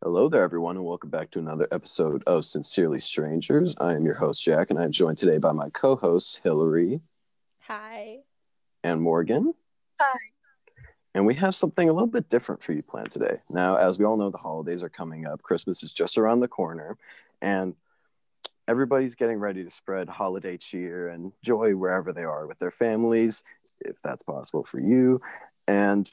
Hello there, everyone, and welcome back to another episode of Sincerely Strangers. I am your host, Jack, and I'm joined today by my co hosts, Hillary. Hi. And Morgan. Hi. And we have something a little bit different for you planned today. Now, as we all know, the holidays are coming up, Christmas is just around the corner, and everybody's getting ready to spread holiday cheer and joy wherever they are with their families, if that's possible for you. And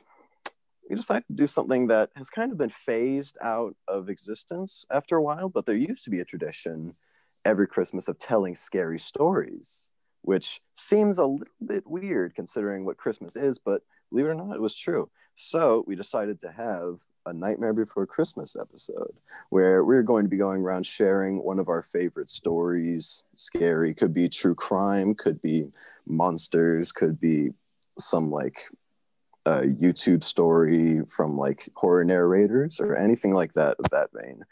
we decided to do something that has kind of been phased out of existence after a while, but there used to be a tradition every Christmas of telling scary stories, which seems a little bit weird considering what Christmas is, but believe it or not, it was true. So we decided to have a Nightmare Before Christmas episode where we're going to be going around sharing one of our favorite stories. Scary, could be true crime, could be monsters, could be some like a YouTube story from like horror narrators or anything like that of that vein.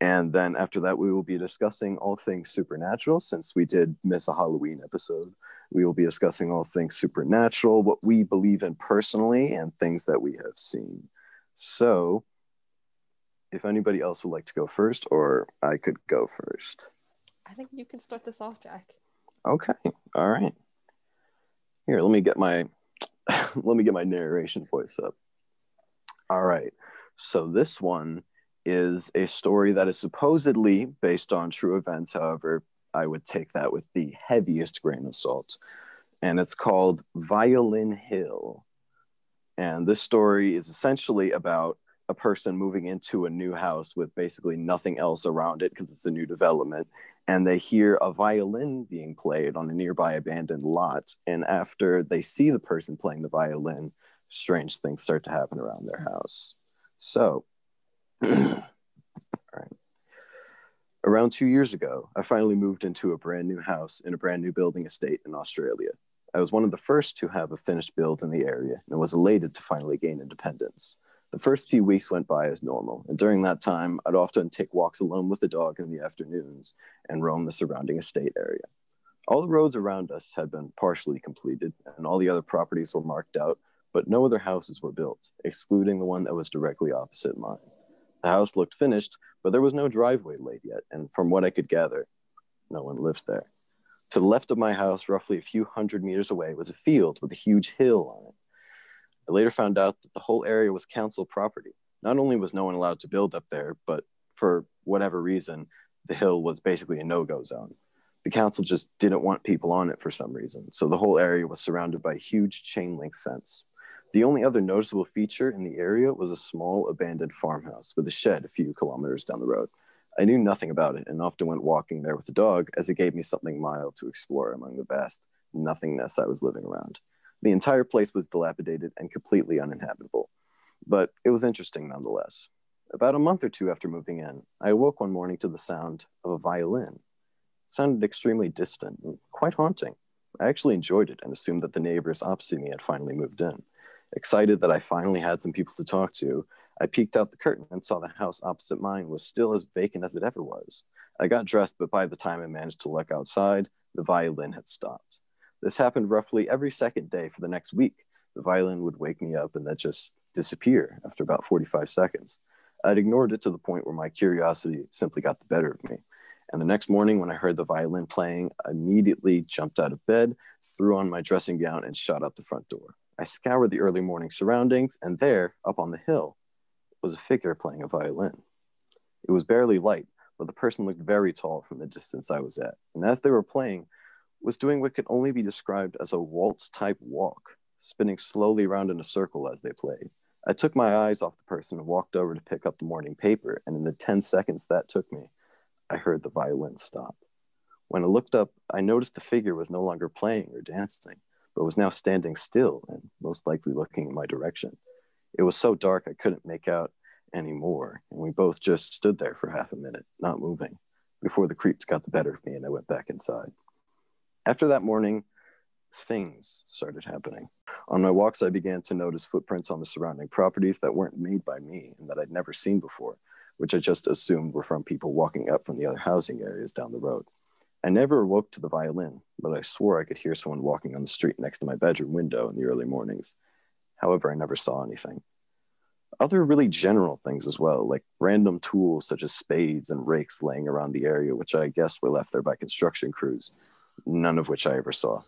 And then after that, we will be discussing all things supernatural. Since we did miss a Halloween episode, we will be discussing all things supernatural, what we believe in personally, and things that we have seen. So, if anybody else would like to go first, or I could go first. I think you can start this off, Jack. Okay. All right. Here, let me get my let me get my narration voice up. All right. So this one is a story that is supposedly based on true events. However, I would take that with the heaviest grain of salt. And it's called Violin Hill. And this story is essentially about a person moving into a new house with basically nothing else around it because it's a new development and they hear a violin being played on a nearby abandoned lot. And after they see the person playing the violin, strange things start to happen around their house. So, all right. Around two years ago, I finally moved into a brand new house in a brand new building estate in Australia. I was one of the first to have a finished build in the area and was elated to finally gain independence. The first few weeks went by as normal, and during that time, I'd often take walks alone with the dog in the afternoons and roam the surrounding estate area. All the roads around us had been partially completed, and all the other properties were marked out, but no other houses were built, excluding the one that was directly opposite mine. The house looked finished, but there was no driveway laid yet, and from what I could gather, no one lives there. To the left of my house, roughly a few hundred meters away, was a field with a huge hill on it. I later found out that the whole area was council property. Not only was no one allowed to build up there, but for whatever reason, the hill was basically a no go zone. The council just didn't want people on it for some reason, so the whole area was surrounded by a huge chain link fence. The only other noticeable feature in the area was a small abandoned farmhouse with a shed a few kilometers down the road. I knew nothing about it and often went walking there with the dog as it gave me something mild to explore among the vast nothingness I was living around. The entire place was dilapidated and completely uninhabitable, but it was interesting nonetheless. About a month or two after moving in, I awoke one morning to the sound of a violin. It sounded extremely distant and quite haunting. I actually enjoyed it and assumed that the neighbors opposite me had finally moved in. Excited that I finally had some people to talk to, I peeked out the curtain and saw the house opposite mine was still as vacant as it ever was. I got dressed, but by the time I managed to look outside, the violin had stopped. This happened roughly every second day for the next week. The violin would wake me up and then just disappear after about 45 seconds. I'd ignored it to the point where my curiosity simply got the better of me. And the next morning, when I heard the violin playing, I immediately jumped out of bed, threw on my dressing gown, and shot out the front door. I scoured the early morning surroundings, and there, up on the hill, was a figure playing a violin. It was barely light, but the person looked very tall from the distance I was at. And as they were playing, was doing what could only be described as a waltz type walk, spinning slowly around in a circle as they played. I took my eyes off the person and walked over to pick up the morning paper, and in the 10 seconds that took me, I heard the violin stop. When I looked up, I noticed the figure was no longer playing or dancing, but was now standing still and most likely looking in my direction. It was so dark I couldn't make out any more, and we both just stood there for half a minute, not moving, before the creeps got the better of me and I went back inside. After that morning, things started happening. On my walks, I began to notice footprints on the surrounding properties that weren't made by me and that I'd never seen before, which I just assumed were from people walking up from the other housing areas down the road. I never awoke to the violin, but I swore I could hear someone walking on the street next to my bedroom window in the early mornings. However, I never saw anything. other really general things as well, like random tools such as spades and rakes laying around the area, which I guess were left there by construction crews, none of which I ever saw.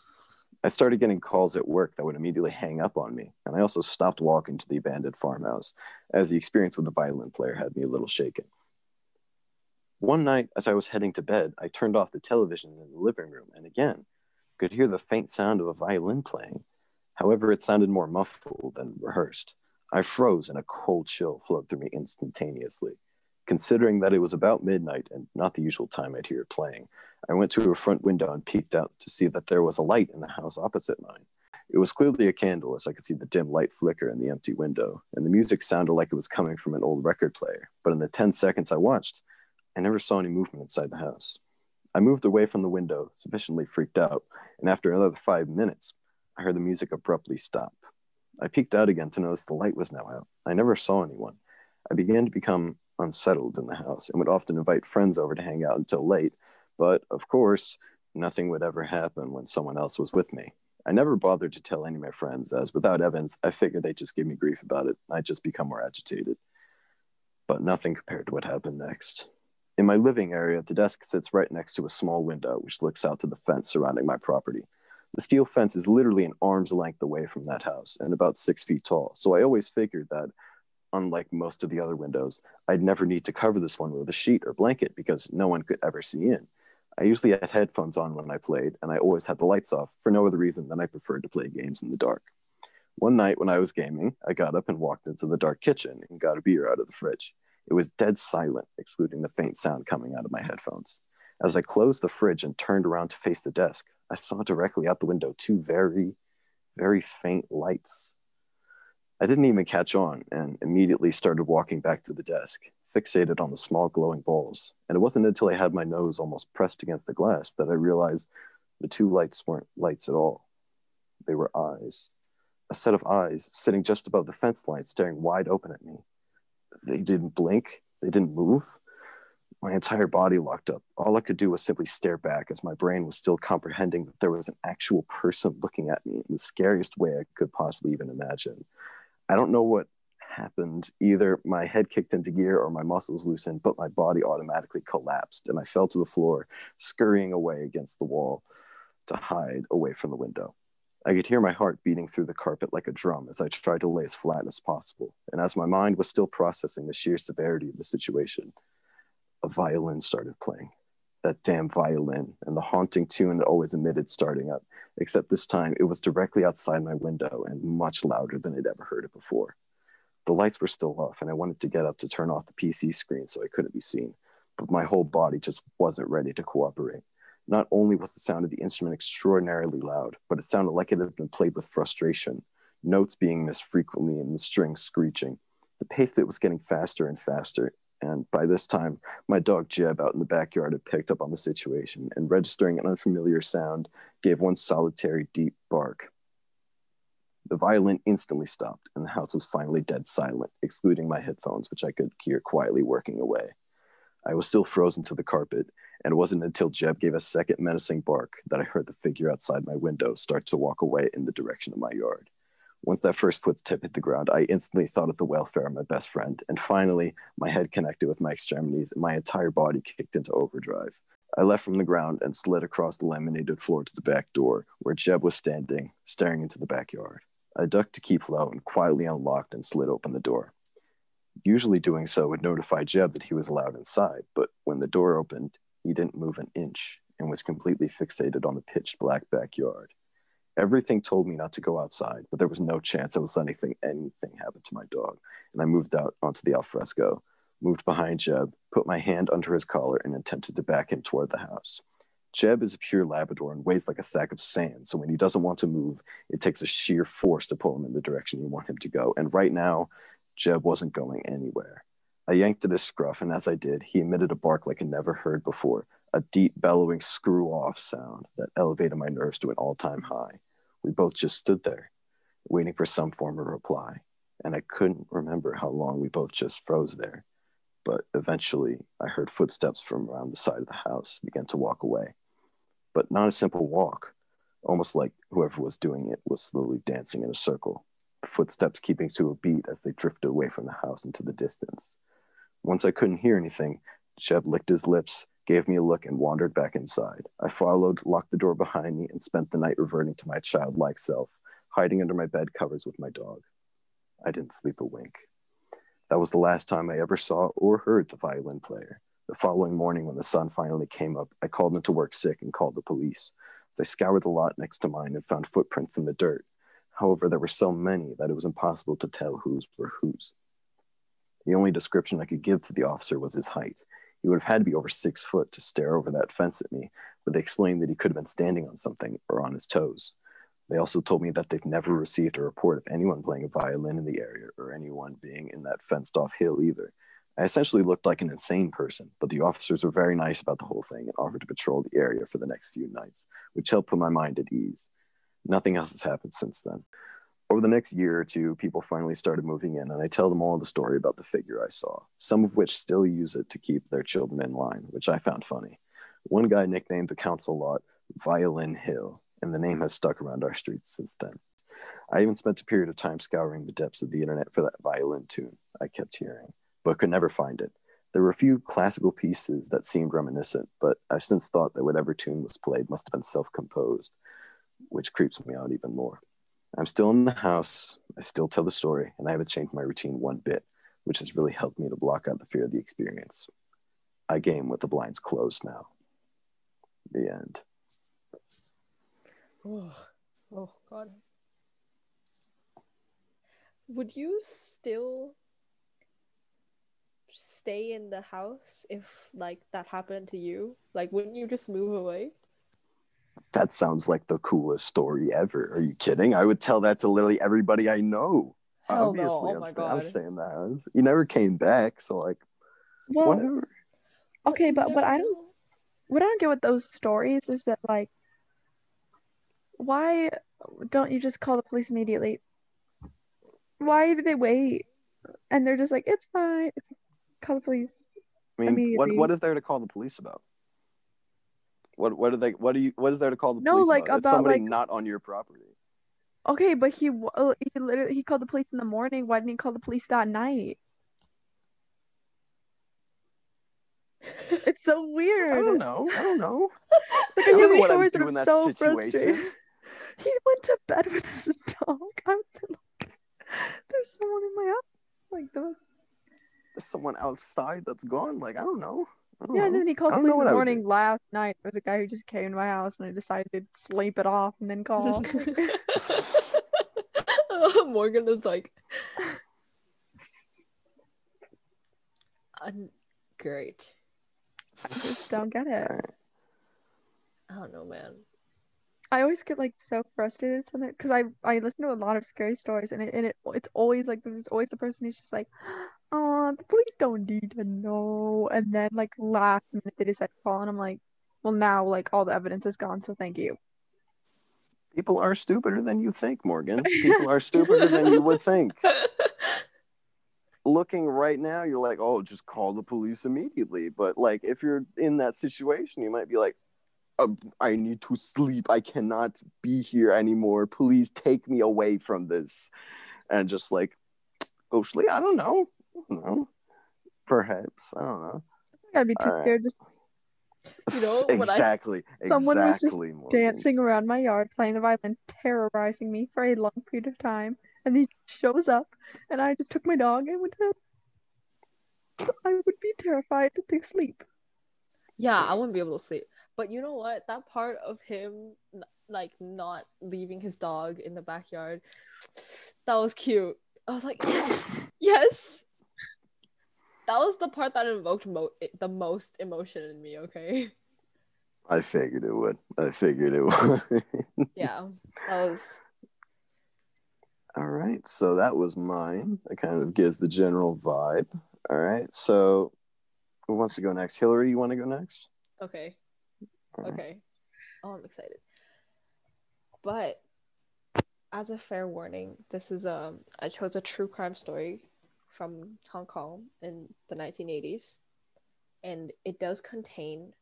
I started getting calls at work that would immediately hang up on me, and I also stopped walking to the abandoned farmhouse, as the experience with the violin player had me a little shaken. One night, as I was heading to bed, I turned off the television in the living room and again could hear the faint sound of a violin playing. However, it sounded more muffled than rehearsed. I froze and a cold chill flowed through me instantaneously. Considering that it was about midnight and not the usual time I'd hear playing, I went to a front window and peeked out to see that there was a light in the house opposite mine. It was clearly a candle, as I could see the dim light flicker in the empty window, and the music sounded like it was coming from an old record player. But in the 10 seconds I watched, I never saw any movement inside the house. I moved away from the window, sufficiently freaked out, and after another five minutes, I heard the music abruptly stop. I peeked out again to notice the light was now out. I never saw anyone. I began to become unsettled in the house and would often invite friends over to hang out until late, but of course, nothing would ever happen when someone else was with me. I never bothered to tell any of my friends, as without evidence, I figured they'd just give me grief about it. I'd just become more agitated. But nothing compared to what happened next. In my living area, the desk sits right next to a small window which looks out to the fence surrounding my property. The steel fence is literally an arm's length away from that house and about six feet tall. So I always figured that, unlike most of the other windows, I'd never need to cover this one with a sheet or blanket because no one could ever see in. I usually had headphones on when I played, and I always had the lights off for no other reason than I preferred to play games in the dark. One night when I was gaming, I got up and walked into the dark kitchen and got a beer out of the fridge. It was dead silent, excluding the faint sound coming out of my headphones. As I closed the fridge and turned around to face the desk, I saw directly out the window two very, very faint lights. I didn't even catch on and immediately started walking back to the desk, fixated on the small glowing balls. And it wasn't until I had my nose almost pressed against the glass that I realized the two lights weren't lights at all. They were eyes. A set of eyes sitting just above the fence line, staring wide open at me. They didn't blink, they didn't move. My entire body locked up. All I could do was simply stare back as my brain was still comprehending that there was an actual person looking at me in the scariest way I could possibly even imagine. I don't know what happened. Either my head kicked into gear or my muscles loosened, but my body automatically collapsed and I fell to the floor, scurrying away against the wall to hide away from the window. I could hear my heart beating through the carpet like a drum as I tried to lay as flat as possible. And as my mind was still processing the sheer severity of the situation, a violin started playing. That damn violin and the haunting tune it always emitted starting up, except this time it was directly outside my window and much louder than I'd ever heard it before. The lights were still off, and I wanted to get up to turn off the PC screen so I couldn't be seen, but my whole body just wasn't ready to cooperate. Not only was the sound of the instrument extraordinarily loud, but it sounded like it had been played with frustration, notes being missed frequently and the strings screeching. The pace of it was getting faster and faster, and by this time, my dog Jeb out in the backyard had picked up on the situation and, registering an unfamiliar sound, gave one solitary deep bark. The violin instantly stopped, and the house was finally dead silent, excluding my headphones, which I could hear quietly working away. I was still frozen to the carpet, and it wasn't until Jeb gave a second menacing bark that I heard the figure outside my window start to walk away in the direction of my yard. Once that first footstep hit the ground, I instantly thought of the welfare of my best friend, and finally, my head connected with my extremities and my entire body kicked into overdrive. I left from the ground and slid across the laminated floor to the back door, where Jeb was standing, staring into the backyard. I ducked to keep low and quietly unlocked and slid open the door. Usually, doing so would notify Jeb that he was allowed inside, but when the door opened, he didn't move an inch and was completely fixated on the pitch black backyard. Everything told me not to go outside, but there was no chance I was anything anything happened to my dog. And I moved out onto the alfresco, moved behind Jeb, put my hand under his collar, and attempted to back him toward the house. Jeb is a pure Labrador and weighs like a sack of sand. So when he doesn't want to move, it takes a sheer force to pull him in the direction you want him to go. And right now, Jeb wasn't going anywhere. I yanked at his scruff, and as I did, he emitted a bark like I never heard before, a deep, bellowing screw off sound that elevated my nerves to an all time mm-hmm. high. We both just stood there, waiting for some form of reply, and I couldn't remember how long we both just froze there. But eventually, I heard footsteps from around the side of the house begin to walk away. But not a simple walk, almost like whoever was doing it was slowly dancing in a circle. footsteps keeping to a beat as they drifted away from the house into the distance. Once I couldn't hear anything, Jeb licked his lips, gave me a look, and wandered back inside. I followed, locked the door behind me, and spent the night reverting to my childlike self, hiding under my bed covers with my dog. I didn't sleep a wink. That was the last time I ever saw or heard the violin player. The following morning, when the sun finally came up, I called into work sick and called the police. They scoured the lot next to mine and found footprints in the dirt. However, there were so many that it was impossible to tell whose were whose. The only description I could give to the officer was his height. He would have had to be over six foot to stare over that fence at me, but they explained that he could have been standing on something or on his toes. They also told me that they've never received a report of anyone playing a violin in the area or anyone being in that fenced off hill either. I essentially looked like an insane person, but the officers were very nice about the whole thing and offered to patrol the area for the next few nights, which helped put my mind at ease. Nothing else has happened since then. Over the next year or two, people finally started moving in, and I tell them all the story about the figure I saw, some of which still use it to keep their children in line, which I found funny. One guy nicknamed the council lot Violin Hill, and the name has stuck around our streets since then. I even spent a period of time scouring the depths of the internet for that violin tune I kept hearing, but could never find it. There were a few classical pieces that seemed reminiscent, but I've since thought that whatever tune was played must have been self composed, which creeps me out even more. I'm still in the house, I still tell the story, and I haven't changed my routine one bit, which has really helped me to block out the fear of the experience. I game with the blinds closed now. The end. Oh, oh God. Would you still stay in the house if like that happened to you? Like, wouldn't you just move away? That sounds like the coolest story ever. Are you kidding? I would tell that to literally everybody I know. Hell Obviously, no. Oh I'm, stay- I'm staying in the house. You never came back, so like, Well, whatever. okay, but but I don't what I don't get with those stories is that like why don't you just call the police immediately? Why do they wait? And they're just like, it's fine. Call the police. I mean, what what is there to call the police about? What what are they? What do you? What is there to call the No, police like, about? It's about, somebody like- not on your property. Okay, but he uh, he literally he called the police in the morning. Why didn't he call the police that night? It's so I weird. don't know. I don't know. Like I I don't know these what I would stories and do I'm in that so situation. frustrated. He went to bed with his dog. I'm like, there's someone in my house. Like the There's someone outside that's gone. Like I don't know. I yeah, and then he calls I the don't know police in the morning last night. There was a guy who just came to my house and I decided to sleep it off and then call. Morgan is like, "Un- great. I just don't get it. I don't know, man. I always get like so frustrated sometimes because I I listen to a lot of scary stories and it and it it's always like there's always the person who's just like, oh, the police don't need to know, and then like last minute they decide to call and I'm like, well now like all the evidence is gone, so thank you. People are stupider than you think, Morgan. People are stupider than you would think. Looking right now, you're like, oh, just call the police immediately. But like, if you're in that situation, you might be like, uh, I need to sleep. I cannot be here anymore. Please take me away from this. And just like, go sleep. I don't know. I don't know. Perhaps. I don't know. I'd be too All right. scared just You know, when I- exactly. Someone was just exactly. Morgan. dancing around my yard playing the violin, terrorizing me for a long period of time, and he shows up and I just took my dog and went to bed. I would be terrified to take sleep. Yeah, I wouldn't be able to sleep. But you know what? That part of him, like, not leaving his dog in the backyard, that was cute. I was like, yes, yes. That was the part that invoked mo- the most emotion in me. Okay. I figured it would. I figured it would. Yeah, that was. All right, so that was mine. It kind of gives the general vibe. All right, so who wants to go next? Hillary, you want to go next? Okay. Right. Okay. Oh, I'm excited. But as a fair warning, this is um I chose a true crime story from Hong Kong in the 1980s, and it does contain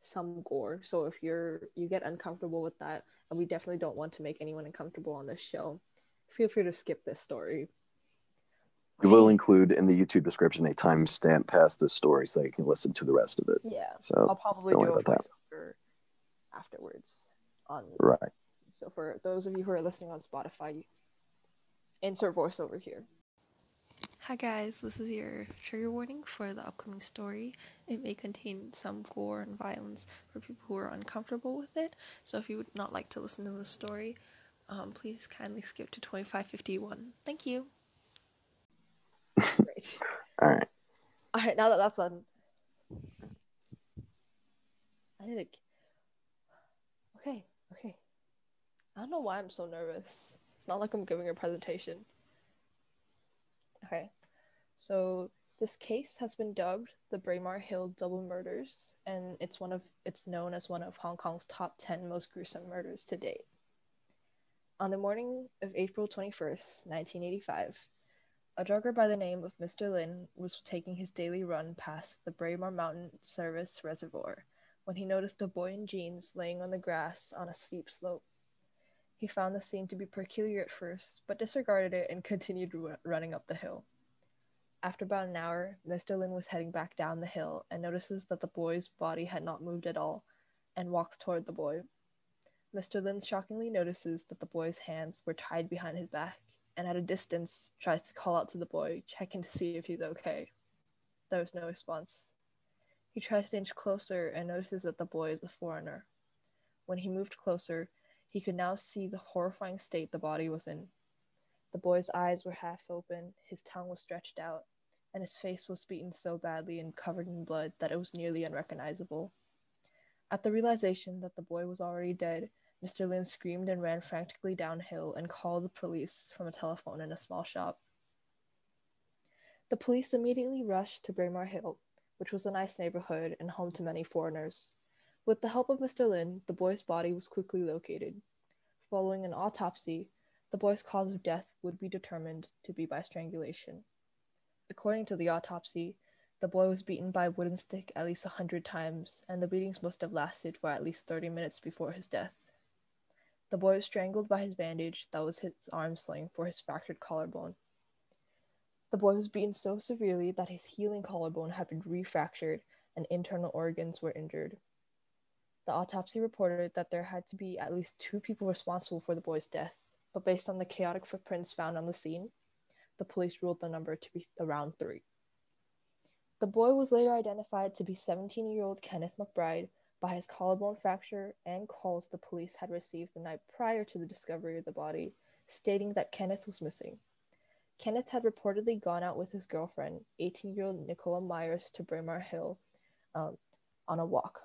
some gore. So if you're you get uncomfortable with that, and we definitely don't want to make anyone uncomfortable on this show, feel free to skip this story. We will include in the YouTube description a timestamp past this story so you can listen to the rest of it. Yeah, So, I'll probably don't a voiceover afterwards. On right. so for those of you who are listening on Spotify, insert voiceover here. Hi guys, this is your trigger warning for the upcoming story. It may contain some gore and violence for people who are uncomfortable with it. So if you would not like to listen to the story, um, please kindly skip to 2551. Thank you. Great. All right. All right, now that that's done, I need to. Okay, okay. I don't know why I'm so nervous. It's not like I'm giving a presentation. Okay, so this case has been dubbed the Braemar Hill Double Murders, and it's one of it's known as one of Hong Kong's top ten most gruesome murders to date. On the morning of April 21st, 1985, a jogger by the name of Mr. Lin was taking his daily run past the Braemar Mountain Service Reservoir when he noticed a boy in jeans laying on the grass on a steep slope. He found the scene to be peculiar at first, but disregarded it and continued ru- running up the hill. After about an hour, Mr. Lin was heading back down the hill and notices that the boy's body had not moved at all and walks toward the boy. Mr. Lin shockingly notices that the boy's hands were tied behind his back and at a distance tries to call out to the boy, checking to see if he's okay. There was no response. He tries to inch closer and notices that the boy is a foreigner. When he moved closer, he could now see the horrifying state the body was in. The boy's eyes were half open, his tongue was stretched out, and his face was beaten so badly and covered in blood that it was nearly unrecognizable. At the realization that the boy was already dead, Mr. Lin screamed and ran frantically downhill and called the police from a telephone in a small shop. The police immediately rushed to Braemar Hill, which was a nice neighborhood and home to many foreigners. With the help of Mr. Lin, the boy's body was quickly located. Following an autopsy, the boy's cause of death would be determined to be by strangulation. According to the autopsy, the boy was beaten by a wooden stick at least a hundred times, and the beatings must have lasted for at least 30 minutes before his death. The boy was strangled by his bandage that was his arm sling for his fractured collarbone. The boy was beaten so severely that his healing collarbone had been refractured and internal organs were injured. The autopsy reported that there had to be at least two people responsible for the boy's death, but based on the chaotic footprints found on the scene, the police ruled the number to be around three. The boy was later identified to be 17 year old Kenneth McBride by his collarbone fracture and calls the police had received the night prior to the discovery of the body, stating that Kenneth was missing. Kenneth had reportedly gone out with his girlfriend, 18 year old Nicola Myers, to Braemar Hill um, on a walk.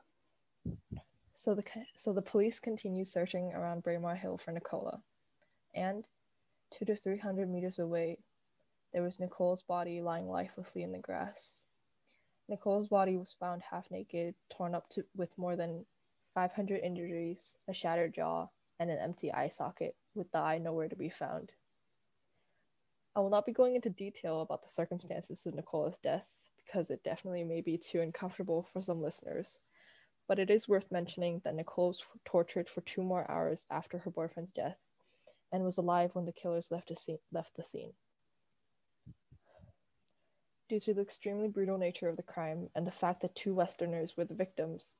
So the, so the police continued searching around Braemar Hill for Nicola. And two to 300 meters away, there was Nicole's body lying lifelessly in the grass. Nicole's body was found half naked, torn up to, with more than 500 injuries, a shattered jaw, and an empty eye socket, with the eye nowhere to be found. I will not be going into detail about the circumstances of Nicola's death because it definitely may be too uncomfortable for some listeners, but it is worth mentioning that Nicole was tortured for two more hours after her boyfriend's death and was alive when the killers left, scene, left the scene. Due to the extremely brutal nature of the crime and the fact that two Westerners were the victims,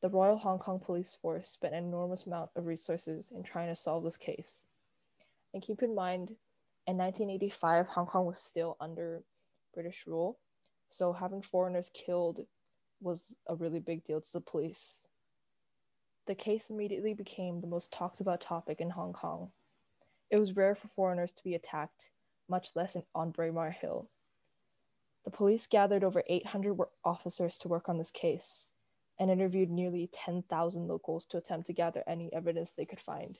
the Royal Hong Kong Police Force spent an enormous amount of resources in trying to solve this case. And keep in mind, in 1985, Hong Kong was still under British rule, so having foreigners killed was a really big deal to the police. The case immediately became the most talked about topic in Hong Kong. It was rare for foreigners to be attacked, much less on Braemar Hill. The police gathered over 800 officers to work on this case and interviewed nearly 10,000 locals to attempt to gather any evidence they could find.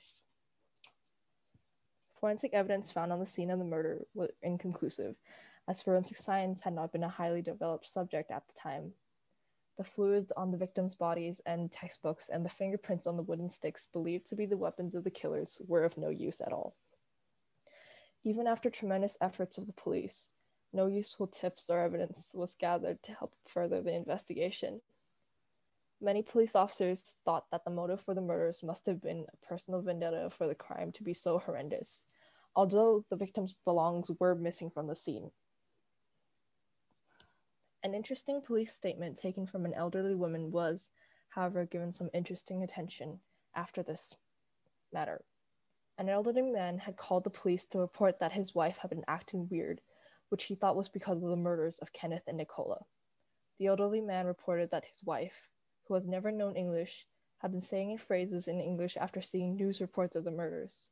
Forensic evidence found on the scene of the murder was inconclusive, as forensic science had not been a highly developed subject at the time. The fluids on the victims' bodies and textbooks and the fingerprints on the wooden sticks believed to be the weapons of the killers were of no use at all. Even after tremendous efforts of the police, no useful tips or evidence was gathered to help further the investigation. Many police officers thought that the motive for the murders must have been a personal vendetta for the crime to be so horrendous, although the victim's belongings were missing from the scene. An interesting police statement taken from an elderly woman was, however, given some interesting attention after this matter. An elderly man had called the police to report that his wife had been acting weird, which he thought was because of the murders of Kenneth and Nicola. The elderly man reported that his wife, who has never known English, had been saying phrases in English after seeing news reports of the murders.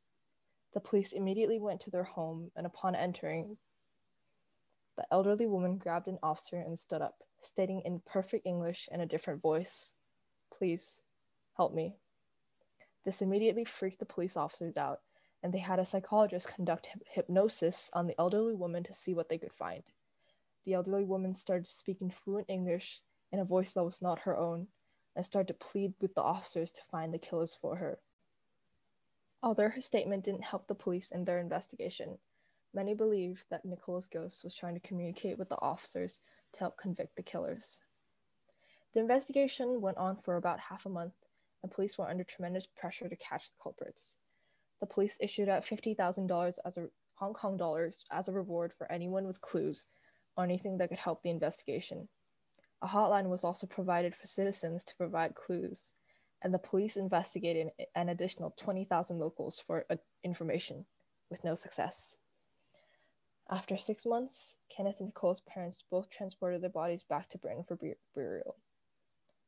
The police immediately went to their home, and upon entering, the elderly woman grabbed an officer and stood up, stating in perfect English and a different voice, Please, help me. This immediately freaked the police officers out, and they had a psychologist conduct hyp- hypnosis on the elderly woman to see what they could find. The elderly woman started speaking fluent English in a voice that was not her own, and started to plead with the officers to find the killers for her. Although her statement didn't help the police in their investigation, many believe that Nicola's ghost was trying to communicate with the officers to help convict the killers. The investigation went on for about half a month, and police were under tremendous pressure to catch the culprits. The police issued out $50,000 as a Hong Kong dollars as a reward for anyone with clues or anything that could help the investigation. A hotline was also provided for citizens to provide clues, and the police investigated an additional 20,000 locals for uh, information, with no success. After six months, Kenneth and Nicole's parents both transported their bodies back to Britain for bur- burial.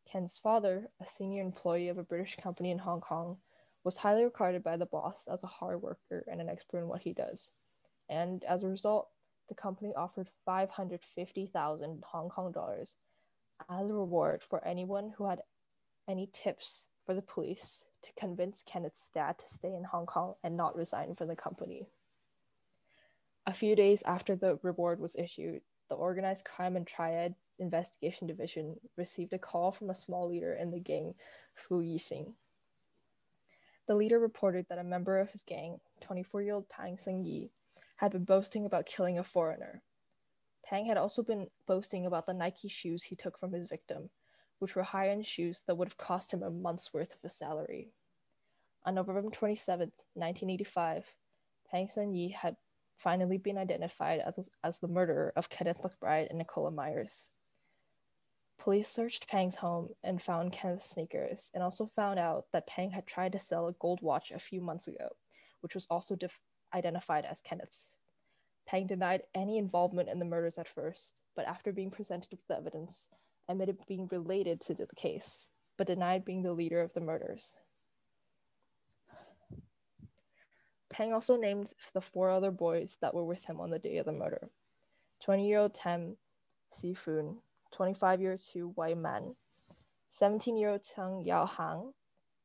Ken's father, a senior employee of a British company in Hong Kong, was highly regarded by the boss as a hard worker and an expert in what he does. And as a result, the company offered 550,000 Hong Kong dollars as a reward for anyone who had any tips for the police to convince Kenneth's dad to stay in Hong Kong and not resign from the company. A few days after the reward was issued, the Organized Crime and Triad Investigation Division received a call from a small leader in the gang, Fu Yixing. The leader reported that a member of his gang, 24 year old Pang Seng Yi, had been boasting about killing a foreigner. Pang had also been boasting about the Nike shoes he took from his victim, which were high end shoes that would have cost him a month's worth of his salary. On November 27, 1985, Pang Seng Yi had finally been identified as, as the murderer of Kenneth McBride and Nicola Myers. Police searched Pang's home and found Kenneth's sneakers, and also found out that Pang had tried to sell a gold watch a few months ago, which was also def- identified as Kenneth's. Pang denied any involvement in the murders at first, but after being presented with the evidence, admitted being related to the case, but denied being the leader of the murders. Pang also named the four other boys that were with him on the day of the murder 20 year old Tem Sifun, 25 year old white Wai Man, 17 year old Chang Yao Hang,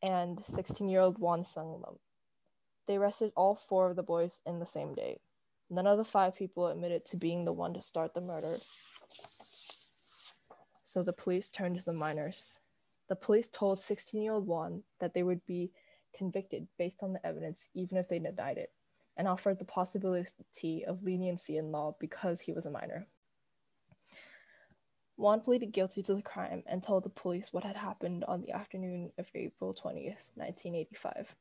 and 16 year old Wan Sung Lim. They arrested all four of the boys in the same day. None of the five people admitted to being the one to start the murder. So the police turned to the minors. The police told 16 year old Wan that they would be convicted based on the evidence, even if they denied it, and offered the possibility of leniency in law because he was a minor. Wan pleaded guilty to the crime and told the police what had happened on the afternoon of April 20th, 1985.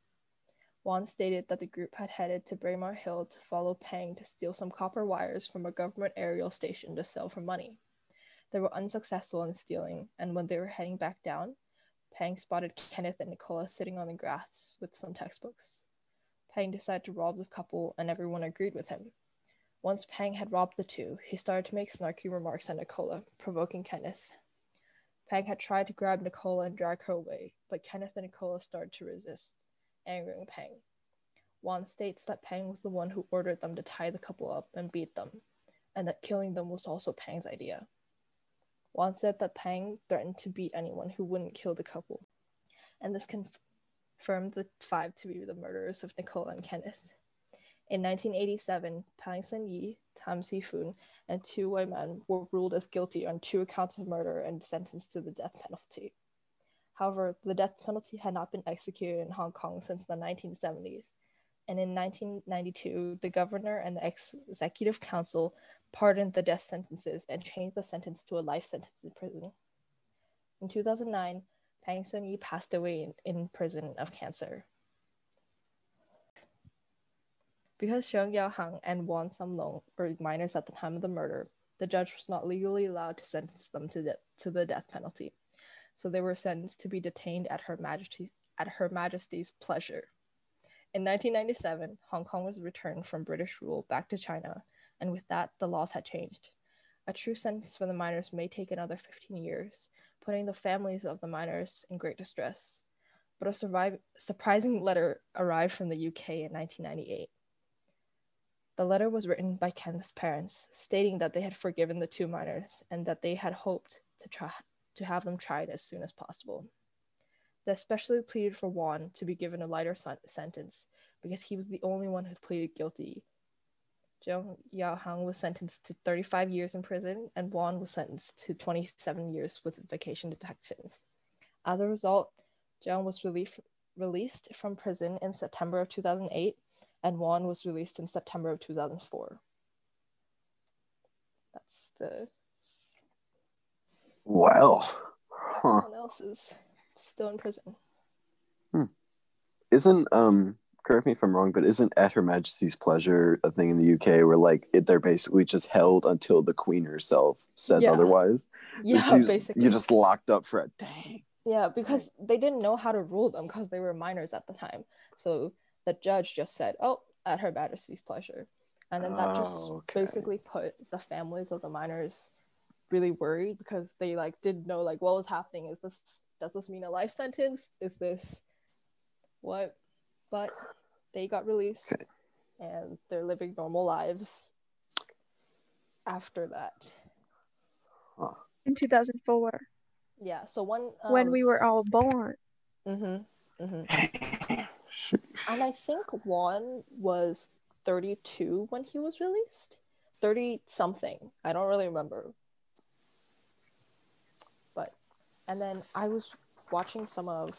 Wan stated that the group had headed to Braemar Hill to follow Pang to steal some copper wires from a government aerial station to sell for money. They were unsuccessful in stealing, and when they were heading back down, Pang spotted Kenneth and Nicola sitting on the grass with some textbooks. Pang decided to rob the couple, and everyone agreed with him. Once Pang had robbed the two, he started to make snarky remarks at Nicola, provoking Kenneth. Pang had tried to grab Nicola and drag her away, but Kenneth and Nicola started to resist, angering Pang. Wan states that Pang was the one who ordered them to tie the couple up and beat them, and that killing them was also Pang's idea. Wan said that Pang threatened to beat anyone who wouldn't kill the couple, and this conf- confirmed the five to be the murderers of Nicola and Kenneth. In 1987, Pang Sen Yi, Tam Si Fun, and two white men were ruled as guilty on two accounts of murder and sentenced to the death penalty. However, the death penalty had not been executed in Hong Kong since the 1970s, and in 1992, the governor and the ex- executive council pardoned the death sentences and changed the sentence to a life sentence in prison. In 2009, Pang Sen Yi passed away in, in prison of cancer. Because Xiong Yaohang and Wang Samlong were minors at the time of the murder, the judge was not legally allowed to sentence them to, de- to the death penalty. So they were sentenced to be detained at Her Majesty's, at Her Majesty's pleasure. In 1997, Hong Kong was returned from British rule back to China, and with that, the laws had changed. A true sentence for the minors may take another 15 years, putting the families of the minors in great distress. But a surprising letter arrived from the UK in 1998. The letter was written by Ken's parents, stating that they had forgiven the two minors and that they had hoped to try to have them tried as soon as possible. They especially pleaded for Juan to be given a lighter sen- sentence because he was the only one who pleaded guilty. Zheng Yaohang was sentenced to 35 years in prison, and Juan was sentenced to 27 years with vacation detections. As a result, Zheng was relief- released from prison in September of 2008 and Juan was released in September of 2004. That's the Well, huh. someone else is still in prison. Isn't um correct me if I'm wrong, but isn't at Her Majesty's pleasure a thing in the UK where like it, they're basically just held until the Queen herself says Yeah. otherwise? Yeah, basically. You're just locked up for a dang. Yeah, because they didn't know how to rule them because they were minors at the time. So the judge just said, "Oh, at Her Majesty's pleasure," and then that just Oh, okay. basically put the families of the minors really worried because they like didn't know like what was happening. Is this does this mean a life sentence? Is this what? But they got released Okay. and they're living normal lives after that. In 2004, Yeah. So one when um, we were all born. hmm hmm And I think Juan was 32 when he was released. 30 something. I don't really remember. But, and then I was watching some of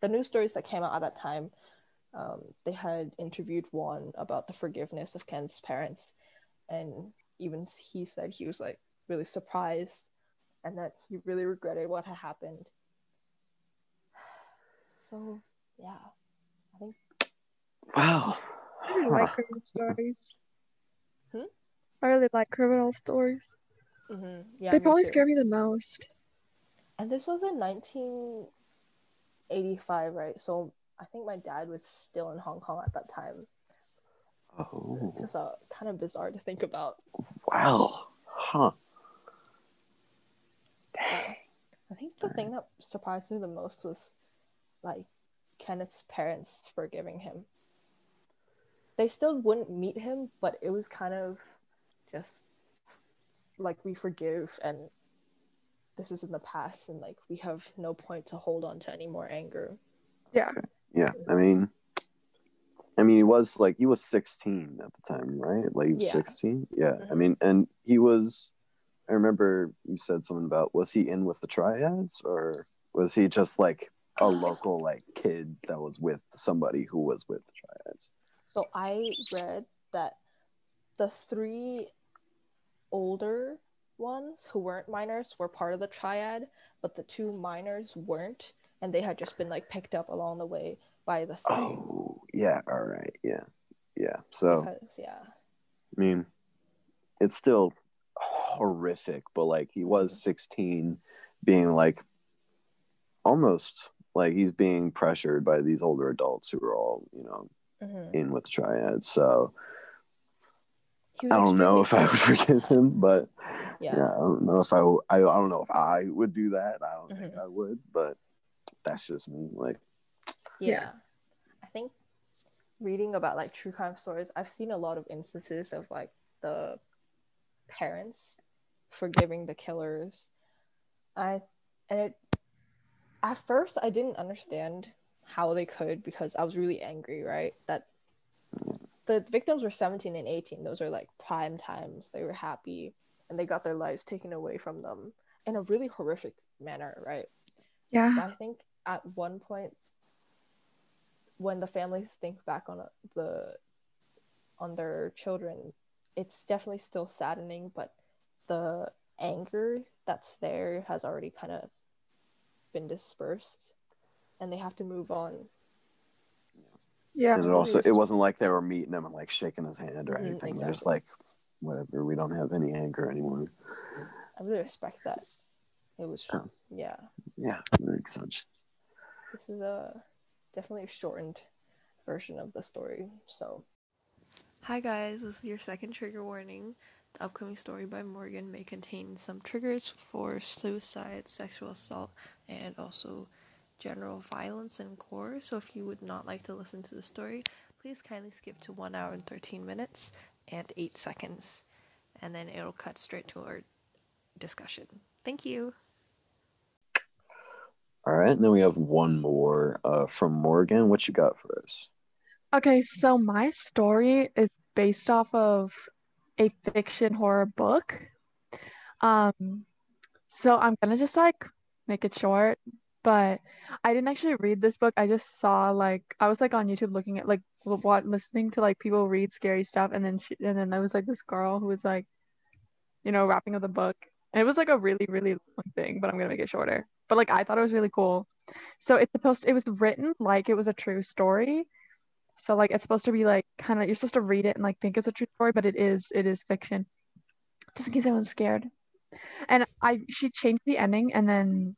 the news stories that came out at that time. Um, they had interviewed Juan about the forgiveness of Ken's parents. And even he said he was like really surprised and that he really regretted what had happened. So, yeah. I think Wow. I really like criminal stories. Hmm? I really like criminal stories. Mhm. Yeah, they probably too. scare me the most. And this was in 1985, right? So I think my dad was still in Hong Kong at that time. Oh, It's just uh, kind of bizarre to think about. wow. Huh. Dang. I think the thing that surprised me the most was like Kenneth's parents forgiving him. They still wouldn't meet him, but it was kind of just like we forgive and this is in the past and like we have no point to hold on to any more anger. Yeah. Yeah. I mean, I mean, he was like he was 16 at the time, right? Like he was Yeah. 16. Yeah. I Mhm. mean, and he was. I remember you said something about was he in with the triads or was he just like a local like kid that was with somebody who was with the triads? So I read that the three older ones who weren't minors were part of the triad, but the two minors weren't, and they had just been like picked up along the way by the three. Oh, yeah. All right. Yeah. Yeah. So. Because yeah, I mean, it's still horrific, but like he was Mhm. 16, being like almost like he's being pressured by these older adults who are all, you know, Mhm. in with the triad. So I don't know if I would forgive him, but Yeah. yeah, I don't know if I, w- I, I don't know if I would do that. I don't think Mhm. I would, but that's just me. Like, yeah. Yeah. I think reading about like true crime stories, I've seen a lot of instances of like the parents forgiving the killers. I and it at first I didn't understand how they could because I was really angry, right? That the victims were 17 and 18. Those are like prime times. They were happy and they got their lives taken away from them in a really horrific manner, right? Yeah. But I think at one point, when the families think back on uh, the on their children, it's definitely still saddening. But the anger that's there has already kind of been dispersed, and they have to move on. Yeah. and it also it wasn't like they were meeting him and like shaking his hand or Mhm, anything. They're just like, whatever. We don't have any anger anymore. I really respect that. It was, Oh. yeah. Yeah, makes sense. This is a definitely a shortened version of the story. So Hi guys, this is your second trigger warning. The upcoming story by Morgan may contain some triggers for suicide, sexual assault, and also general violence and gore. So if you would not like to listen to the story, please kindly skip to 1 hour and 13 minutes and 8 seconds. And then it'll cut straight to our discussion. Thank you. All right, and then we have one more uh, from Morgan. What you got for us? Okay, so my story is based off of a fiction horror book. Um, so I'm gonna just like make it short, but I didn't actually read this book. I just saw like I was like on YouTube looking at like what listening to like people read scary stuff, and then she, and then there was like this girl who was like, you know, wrapping up the book, and it was like a really really long thing, but I'm gonna make it shorter. But like I thought it was really cool. So it's supposed it was written like it was a true story. So like it's supposed to be like kind of you're supposed to read it and like think it's a true story, but it is it is fiction. Just in case anyone's scared. And I she changed the ending and then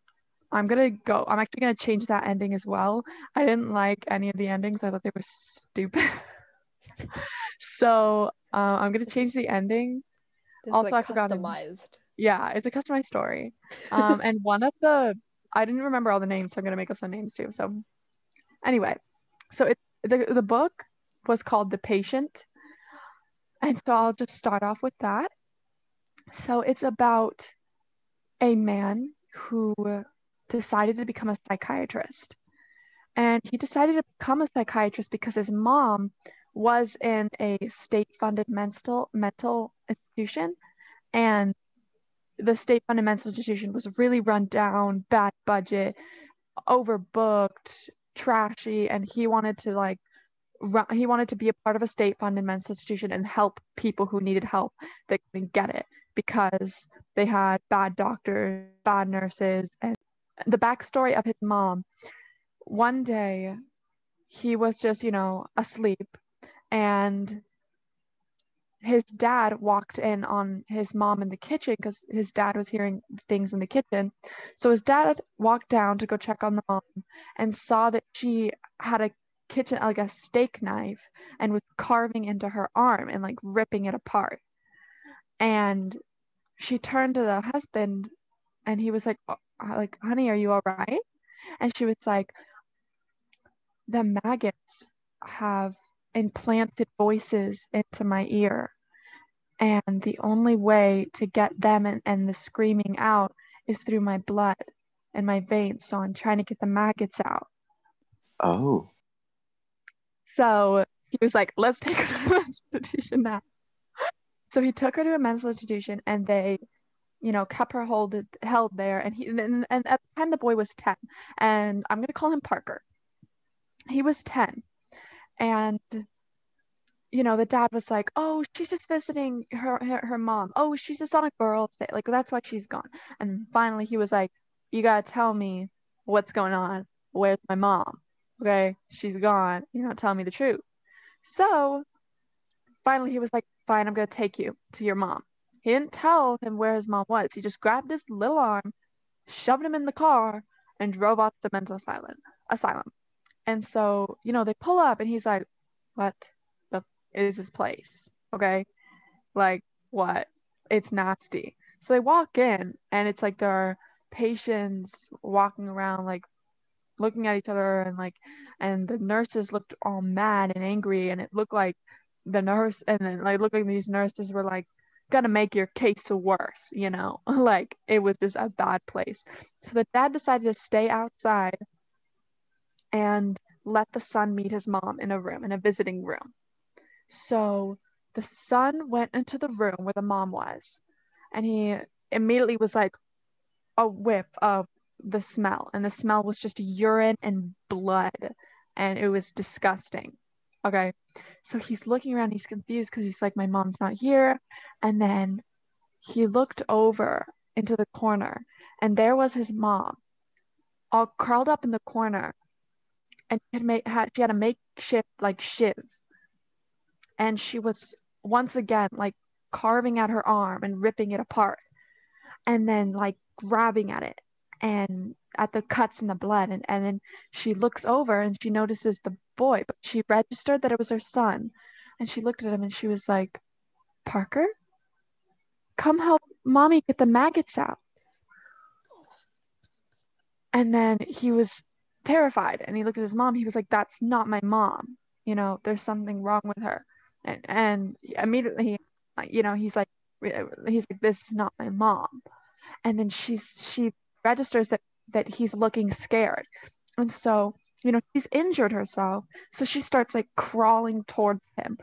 I'm gonna go I'm actually gonna change that ending as well. I didn't like any of the endings. I thought they were stupid. so uh, I'm gonna change the ending. this Also, like I forgot customized. Yeah, it's a customized story. Um, and one of the I didn't remember all the names, so I'm gonna make up some names too. So anyway, so it the the book was called The Patient, and so I'll just start off with that. So it's about a man who decided to become a psychiatrist, and he decided to become a psychiatrist because his mom was in a state-funded mental mental institution, and the state funded mental institution was really run down, bad budget, overbooked, trashy, and he wanted to like run, he wanted to be a part of a state funded mental institution and help people who needed help that couldn't get it because they had bad doctors, bad nurses, and the backstory of his mom. One day, he was just you know asleep, and his dad walked in on his mom in the kitchen because his dad was hearing things in the kitchen. So his dad walked down to go check on the mom and saw that she had a kitchen, like a steak knife, and was carving into her arm and like ripping it apart. And she turned to the husband and he was like, "Oh, like, honey, are you all right? And she was like, the maggots have implanted voices into my ear. And the only way to get them and, and the screaming out is through my blood and my veins. So I'm trying to get the maggots out. Oh, So he was like, let's take her to the institution now. So he took her to a mental institution and they, you know, kept her hold, held there. And he and, and at the time the boy was 10. And I'm gonna call him Parker. He was 10. And you know, the dad was like, "Oh, she's just visiting her her, her mom. Oh, she's just on a girl's day. Like that's why she's gone." And finally, he was like, "You gotta tell me what's going on. Where's my mom? Okay, she's gone. You're not telling me the truth." So finally, he was like, "Fine, I'm gonna take you to your mom." He didn't tell him where his mom was. He just grabbed his little arm, shoved him in the car, and drove off to the mental asylum. Asylum. And so, you know, they pull up, and he's like, "What?" is this place. Okay. Like, what? It's nasty. So they walk in, and it's like there are patients walking around, like looking at each other, and like, and the nurses looked all mad and angry, and it looked like the nurse, and then like looked like these nurses were like, gonna make your case worse, you know? like, it was just a bad place. So the dad decided to stay outside and let the son meet his mom in a room, in a visiting room. So the son went into the room where the mom was, and he immediately was like a whiff of the smell, and the smell was just urine and blood, and it was disgusting. Okay, so he's looking around, he's confused because he's like, My mom's not here. And then he looked over into the corner, and there was his mom, all curled up in the corner, and she had made had she had a makeshift like shiv. And she was once again like carving at her arm and ripping it apart and then like grabbing at it. And at the cuts in the blood and, and then she looks over and she notices the boy but she registered that it was her son. And she looked at him and she was like parker come help mommy get the maggots out. And then he was terrified and he looked at his mom. He was like that's not my mom. You know there's something wrong with her. And, and immediately you know he's like he's like this is not my mom. And then she's she registers that that he's looking scared. And so you know she's injured herself. So she starts like crawling towards him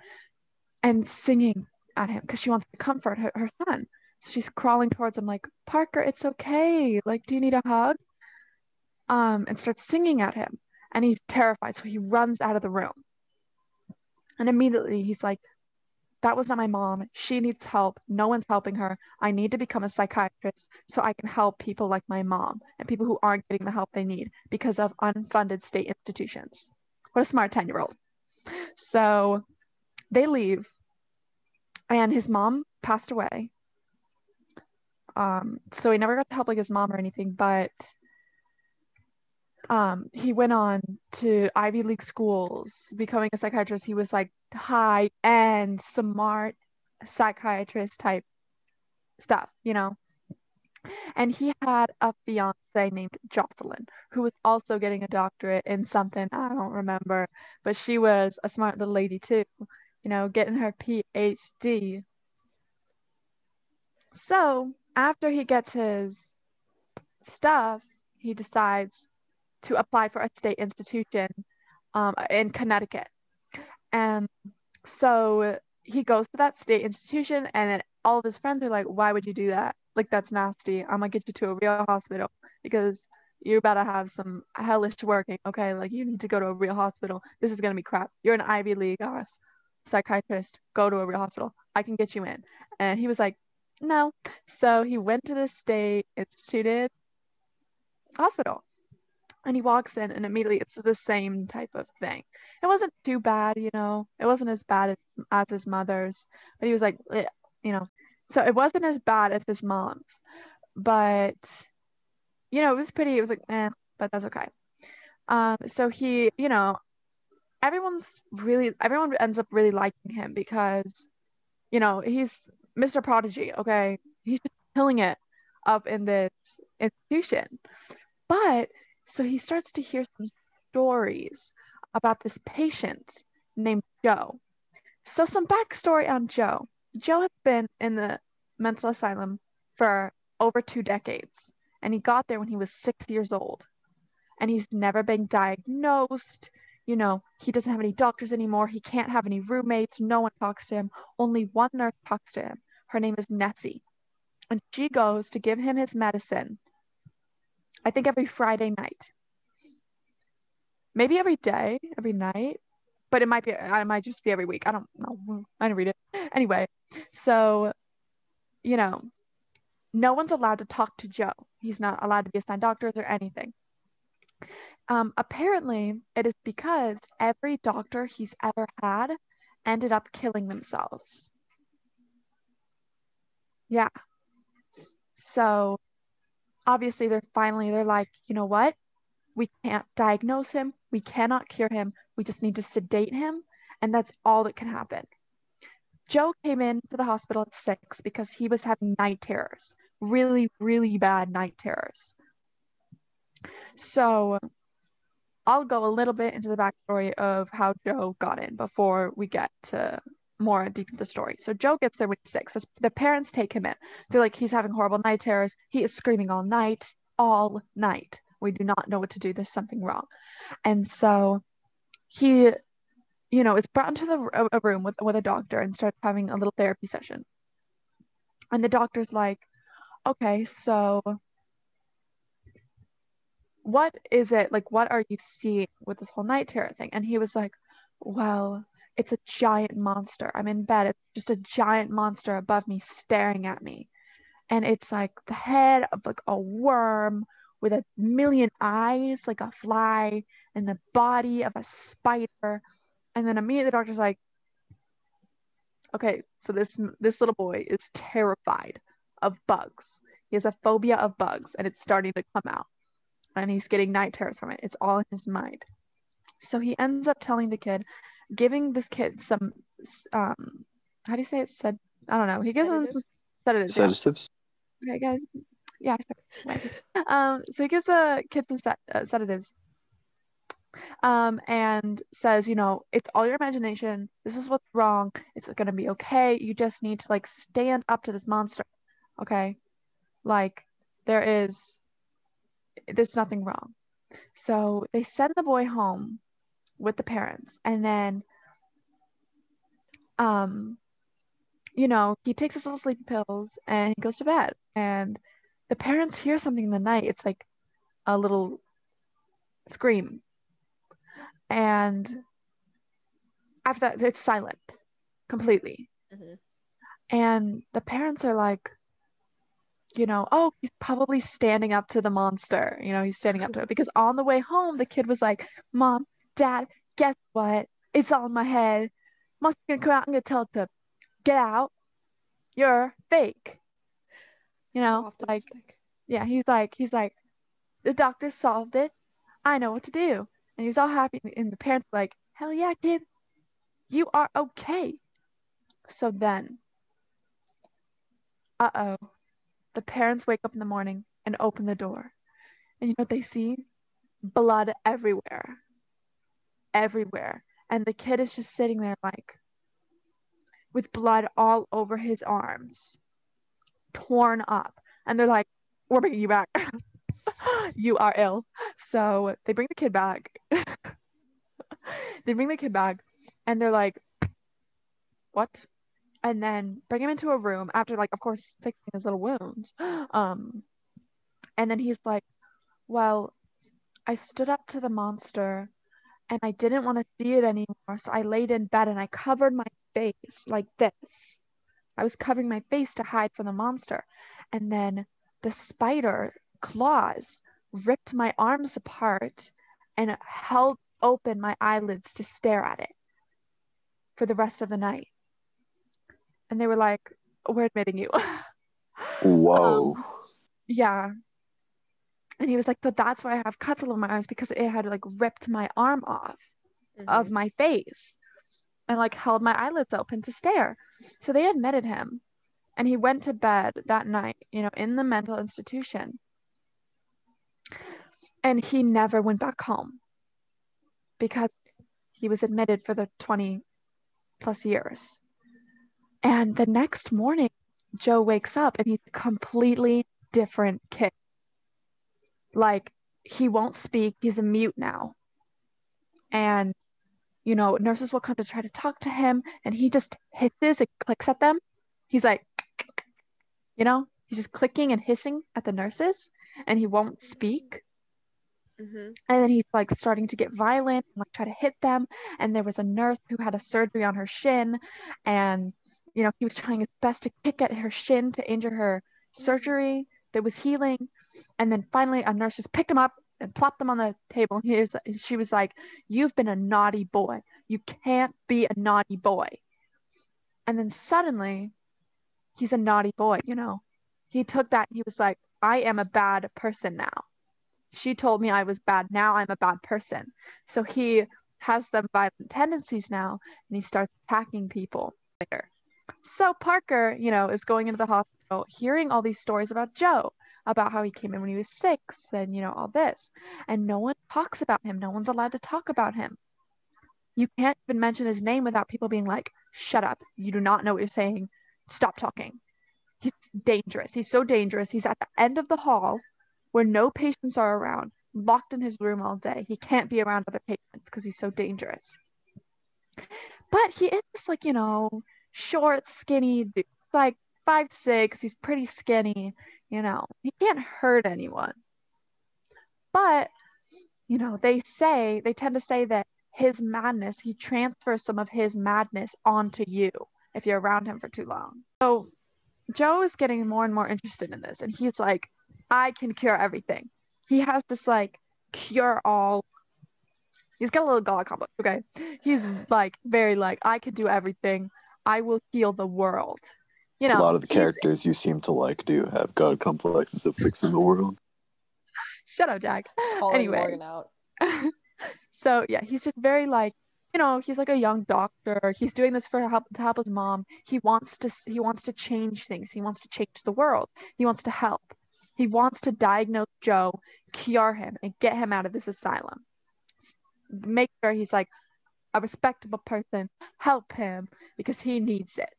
and singing at him because she wants to comfort her, her son. So she's crawling towards him like parker it's okay. Like do you need a hug? Um and starts singing at him. And he's terrified. So he runs out of the room. And immediately he's like that was not my mom. She needs help. No one's helping her. I need to become a psychiatrist so I can help people like my mom and people who aren't getting the help they need because of unfunded state institutions. What a smart 10 year old. So they leave, and his mom passed away. Um, so he never got to help like his mom or anything, but um, he went on to Ivy League schools, becoming a psychiatrist. He was like high end, smart psychiatrist type stuff, you know. And he had a fiance named Jocelyn, who was also getting a doctorate in something I don't remember, but she was a smart little lady too, you know, getting her PhD. So after he gets his stuff, he decides to apply for a state institution um, in Connecticut. And so he goes to that state institution, and then all of his friends are like, Why would you do that? Like, that's nasty. I'm gonna get you to a real hospital because you better have some hellish working. Okay, like, you need to go to a real hospital. This is gonna be crap. You're an Ivy League ass psychiatrist. Go to a real hospital. I can get you in. And he was like, No. So he went to the state instituted hospital and he walks in and immediately it's the same type of thing. It wasn't too bad you know it wasn't as bad as, as his mother's but he was like you know. So it wasn't as bad as his mom's but you know it was pretty it was like eh, but that's okay. Um so he you know everyone's really everyone ends up really liking him because you know he's mr prodigy okay? He's just killing it up in this institution. But so he starts to hear some stories about this patient named Joe. So, some backstory on Joe. Joe has been in the mental asylum for over two decades, and he got there when he was six years old. And he's never been diagnosed. You know, he doesn't have any doctors anymore. He can't have any roommates. No one talks to him. Only one nurse talks to him. Her name is Nessie. And she goes to give him his medicine I think every Friday night. Maybe every day, every night, but it might be, it might just be every week. I don't know. I didn't read it. Anyway, so, you know, no one's allowed to talk to Joe. He's not allowed to be assigned doctors or anything. Um, apparently, it is because every doctor he's ever had ended up killing themselves. Yeah. So obviously they're finally they're like you know what? We can't diagnose him. We cannot cure him. We just need to sedate him. And that's all that can happen. Joe came in to the hospital at six because he was having night terrors really really bad night terrors. So i'll go a little bit into the backstory of how joe got in before we get to more deep into the story. So Joe gets there with six. The parents take him in. They're like, he's having horrible night terrors. He is screaming all night, all night. We do not know what to do. There's something wrong. And so he, you know, is brought into the a room with, with a doctor and starts having a little therapy session. And the doctor's like, okay, so what is it like? What are you seeing with this whole night terror thing? And he was like, well, it's a giant monster. I'm in bed. It's just a giant monster above me staring at me. And it's like the head of like a worm with a million eyes, like a fly, and the body of a spider. And then immediately the doctor's like, okay, so this this little boy is terrified of bugs. He has a phobia of bugs and it's starting to come out. And he's getting night terrors from it. It's all in his mind. So he ends up telling the kid, giving this kid some um how do you say it? Said I don't know. He gives him Sedative? some sedatives. yeah. Sedatives. Okay, guys. Yeah. sure. um. So he gives the kid some sed- uh, sedatives. Um, and says, you know, it's all your imagination. This is what's wrong. It's gonna be okay. You just need to like stand up to this monster. Okay, like there is, there's nothing wrong. So they send the boy home with the parents, and then, um, you know, he takes his little sleeping pills and he goes to bed. And the parents hear something in the night. It's like a little scream. And after that, it's silent completely. Mhm. And the parents are like, you know, oh, he's probably standing up to the monster. You know, he's standing up to it. Because on the way home, the kid was like, Mom, Dad, guess what? It's all in my head. Monster's gonna come out. I'm gonna tell to get out. You're fake. You know, So like yeah, he's like, he's like, the doctor solved it. I know what to do. And he's all happy. And the parents are like, hell yeah, kid, you are okay. So then, uh oh, the parents wake up in the morning and open the door. And you know what they see? Blood everywhere. Everywhere. And the kid is just sitting there like, with blood all over his arms, torn up. And they're like, we're bringing you back. you are ill. So they bring the kid back. they bring the kid back and they're like, what? And then bring him into a room after, like, of course, fixing his little wounds. Um, and then he's like, well, I stood up to the monster and I didn't want to see it anymore. So I laid in bed and I covered my face like this. I was covering my face to hide from the monster. And then the spider claws ripped my arms apart and held open my eyelids to stare at it for the rest of the night. And they were like, We're admitting you. Whoa. Um, yeah. And he was like, So that's why I have cuts all over my arms because it had like ripped my arm off of Mhm. my face and like held my eyelids open to stare. So they admitted him and he went to bed that night, you know, in the mental institution. And he never went back home because he was admitted for the 20 plus years. And the next morning, Joe wakes up and he's a completely different kid. Like, he won't speak, he's a mute now. And, you know, nurses will come to try to talk to him, and he just hisses and clicks at them. He's like, you know, he's just clicking and hissing at the nurses, and he won't speak Mhm. and then he's like starting to get violent and like try to hit them and there was a nurse who had a surgery on her shin and you know he was trying his best to kick at her shin to injure her surgery that was healing and then finally a nurse just picked him up and plopped him on the table and he was, she was like you've been a naughty boy you can't be a naughty boy and then suddenly he's a naughty boy you know he took that he was like i am a bad person now she told me I was bad. Now I'm a bad person. So he has them violent tendencies now and he starts attacking people later. So Parker, you know, is going into the hospital hearing all these stories about Joe, about how he came in when he was six and, you know, all this. And no one talks about him. No one's allowed to talk about him. You can't even mention his name without people being like, shut up. You do not know what you're saying. Stop talking. He's dangerous. He's so dangerous. He's at the end of the hall where no patients are around, locked in his room all day. He can't be around other patients because he's so dangerous. But he is just like, you know, short, skinny, dude. like five six. He's pretty skinny, you know. He can't hurt anyone. But, you know, they say, they tend to say that his madness, he transfers some of his madness onto you if you're around him for too long. So Joe is getting more and more interested in this, and he's like, I can cure everything. He has this like cure all He's got a little god complex. Okay, he's like very like I can do everything. I will heal the world. You know, a lot of the characters you seem to like do have god complexes of fixing the world. Shut up, Jack. Calling Anyway. Morgan out. so yeah, he's just very like you know he's like a young doctor. He's doing this for help to help his mom. He wants to he wants to change things. He wants to change the world. He wants to help. He wants to diagnose Joe, cure him, and get him out of this asylum. Make sure he's like a respectable person. Help him because he needs it.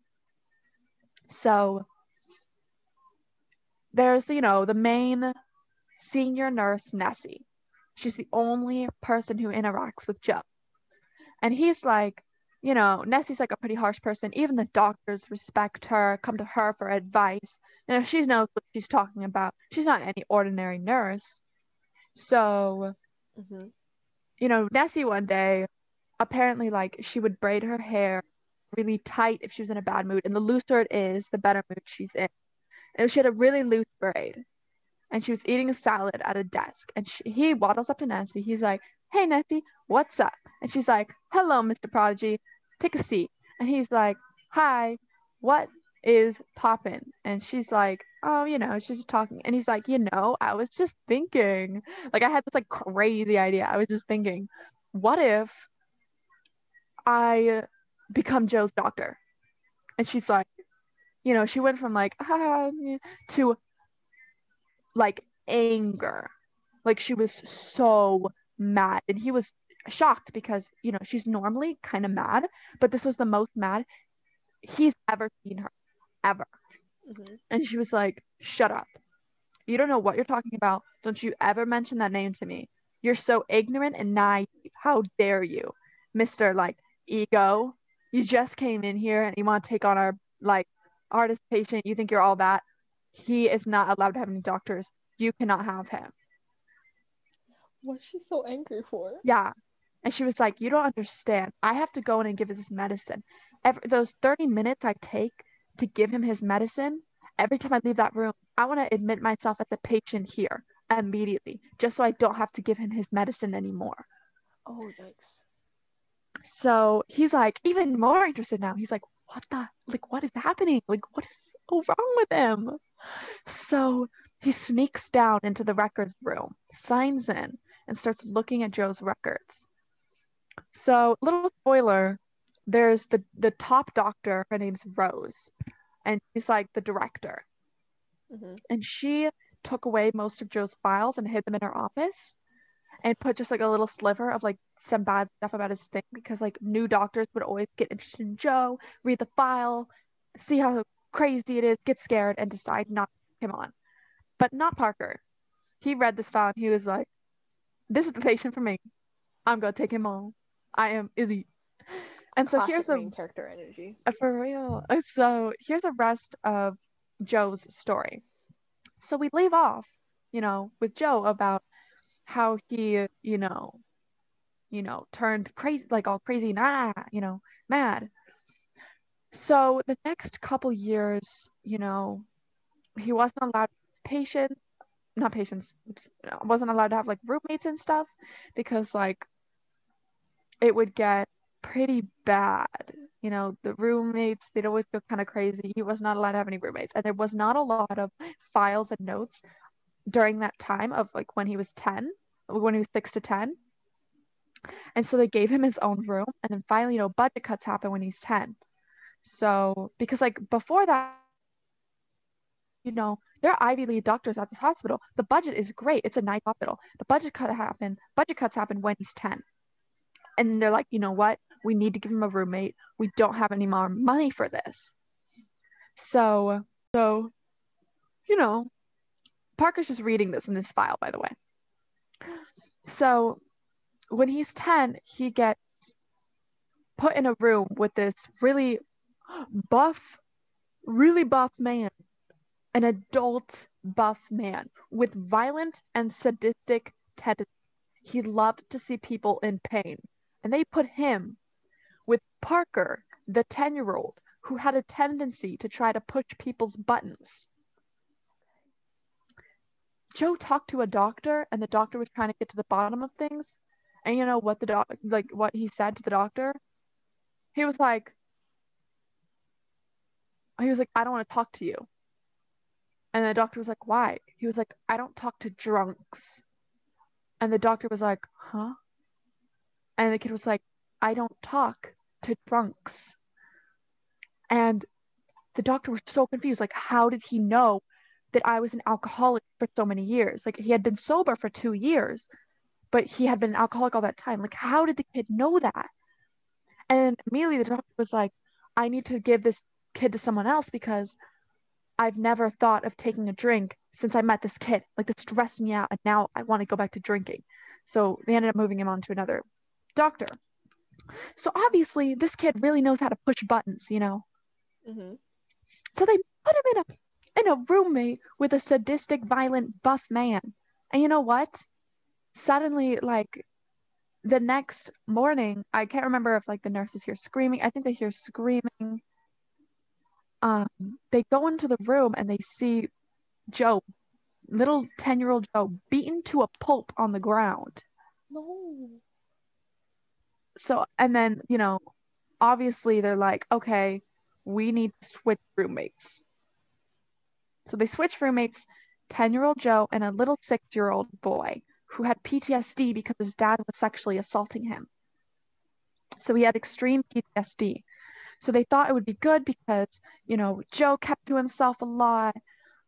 So there's you know the main senior nurse Nessie. She's the only person who interacts with Joe. And he's like, you know, Nessie's like a pretty harsh person. Even the doctors respect her, come to her for advice. You know, she knows what she's talking about. She's not any ordinary nurse. So, hmm you know, Nessie one day, apparently, like, she would braid her hair really tight if she was in a bad mood. And the looser it is, the better mood she's in. And she had a really loose braid. And she was eating a salad at a desk. And she, he waddles up to Nancy. He's like, Hey, Nessie, what's up? And she's like, Hello, Mr. Prodigy. Take a seat. And he's like, Hi, what is poppin'? And she's like, Oh, you know, she's just talking. And he's like, You know, I was just thinking. Like, I had this like crazy idea. I was just thinking, What if I become Joe's doctor? And she's like, You know, she went from like, ah, to like anger. Like she was so mad. And he was shocked because, you know, she's normally kind of mad, but this was the most mad he's ever seen her, ever. hmm And she was like, Shut up. You don't know what you're talking about. Don't you ever mention that name to me. You're so ignorant and naive. How dare you, Mr. Like Ego? You just came in here and you want to take on our like artist patient. You think you're all that. He is not allowed to have any doctors. You cannot have him. What's she so angry for? Yeah. And she was like, You don't understand. I have to go in and give his medicine. Every, those 30 minutes I take to give him his medicine, every time I leave that room, I want to admit myself as a patient here immediately, just so I don't have to give him his medicine anymore. Oh yikes! So he's like, even more interested now. He's like, What the? Like, what is happening? Like, what is so wrong with him? So he sneaks down into the records room, signs in, and starts looking at Joe's records. So, little spoiler, there's the the top doctor, her name's Rose, and she's like the director. hmm And she took away most of Joe's files and hid them in her office and put just like a little sliver of like some bad stuff about his thing because like new doctors would always get interested in Joe, read the file, see how crazy it is, get scared, and decide not to take him on. But not Parker. He read this file and he was like, This is the patient for me. I'm gonna take him on. I am elite. And so Classic here's a main character energy. For real. So here's a rest of Joe's story. So we leave off, you know, with Joe about how he, you know, you know, turned crazy, like all crazy and ah, you know, mad. So the next couple years, you know, he wasn't allowed patients, not patients, wasn't allowed to have like roommates and stuff because like it would get pretty bad. You know, the roommates, they'd always go kind of crazy. He was not allowed to have any roommates. And there was not a lot of files and notes during that time of like when he was 10, when he was 6 to 10. And so they gave him his own room. And then finally, you know, budget cuts happen when he's 10. So, because like before that, you know, there are Ivy League doctors at this hospital. The budget is great. It's a nice hospital. The budget cut happen, budget cuts happen when he's 10 and they're like, you know what? We need to give him a roommate. We don't have any more money for this. So, so, you know, Parker's just reading this in this file, by the way. So, when he's 10, he gets put in a room with this really buff, really buff man, an adult buff man with violent and sadistic tendencies. He loved to see people in pain and they put him with Parker, the 10 year old, who had a tendency to try to push people's buttons. Joe talked to a doctor, and the doctor was trying to get to the bottom of things. And you know what the doc like what he said to the doctor? He was like he was like, I don't want to talk to you. And the doctor was like, Why? He was like, I don't talk to drunks. And the doctor was like, Huh? And the kid was like, I don't talk to drunks. And the doctor was so confused. Like, how did he know that I was an alcoholic for so many years? Like, he had been sober for two years, but he had been an alcoholic all that time. Like, how did the kid know that? And immediately the doctor was like, I need to give this kid to someone else because I've never thought of taking a drink since I met this kid. Like, this stressed me out. And now I want to go back to drinking. So they ended up moving him on to another doctor. So obviously, this kid really knows how to push buttons, you know? Mm-hmm. So they put him in a in a roommate with a sadistic, violent, buff man. And you know what? Suddenly, like the next morning, I can't remember if like the nurses hear screaming. I think they hear screaming. Um, they go into the room and they see Joe, little 10 year old Joe, beaten to a pulp on the ground. No. So, and then, you know, obviously they're like, okay, we need to switch roommates. So they switch roommates 10 year old Joe and a little six year old boy who had PTSD because his dad was sexually assaulting him. So he had extreme PTSD. So they thought it would be good because, you know, Joe kept to himself a lot.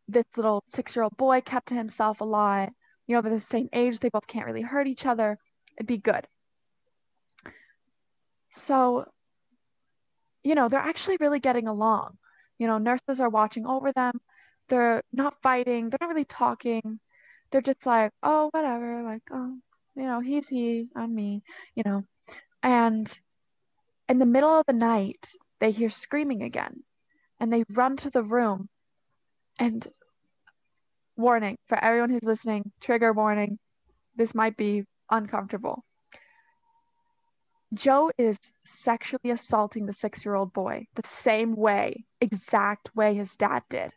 This little six year old boy kept to himself a lot. You know, they're the same age. They both can't really hurt each other. It'd be good. So, you know, they're actually really getting along. You know, nurses are watching over them. They're not fighting. They're not really talking. They're just like, oh, whatever. Like, oh, you know, he's he, I'm me, you know. And in the middle of the night, they hear screaming again and they run to the room. And warning for everyone who's listening, trigger warning, this might be uncomfortable. Joe is sexually assaulting the six year old boy the same way, exact way his dad did,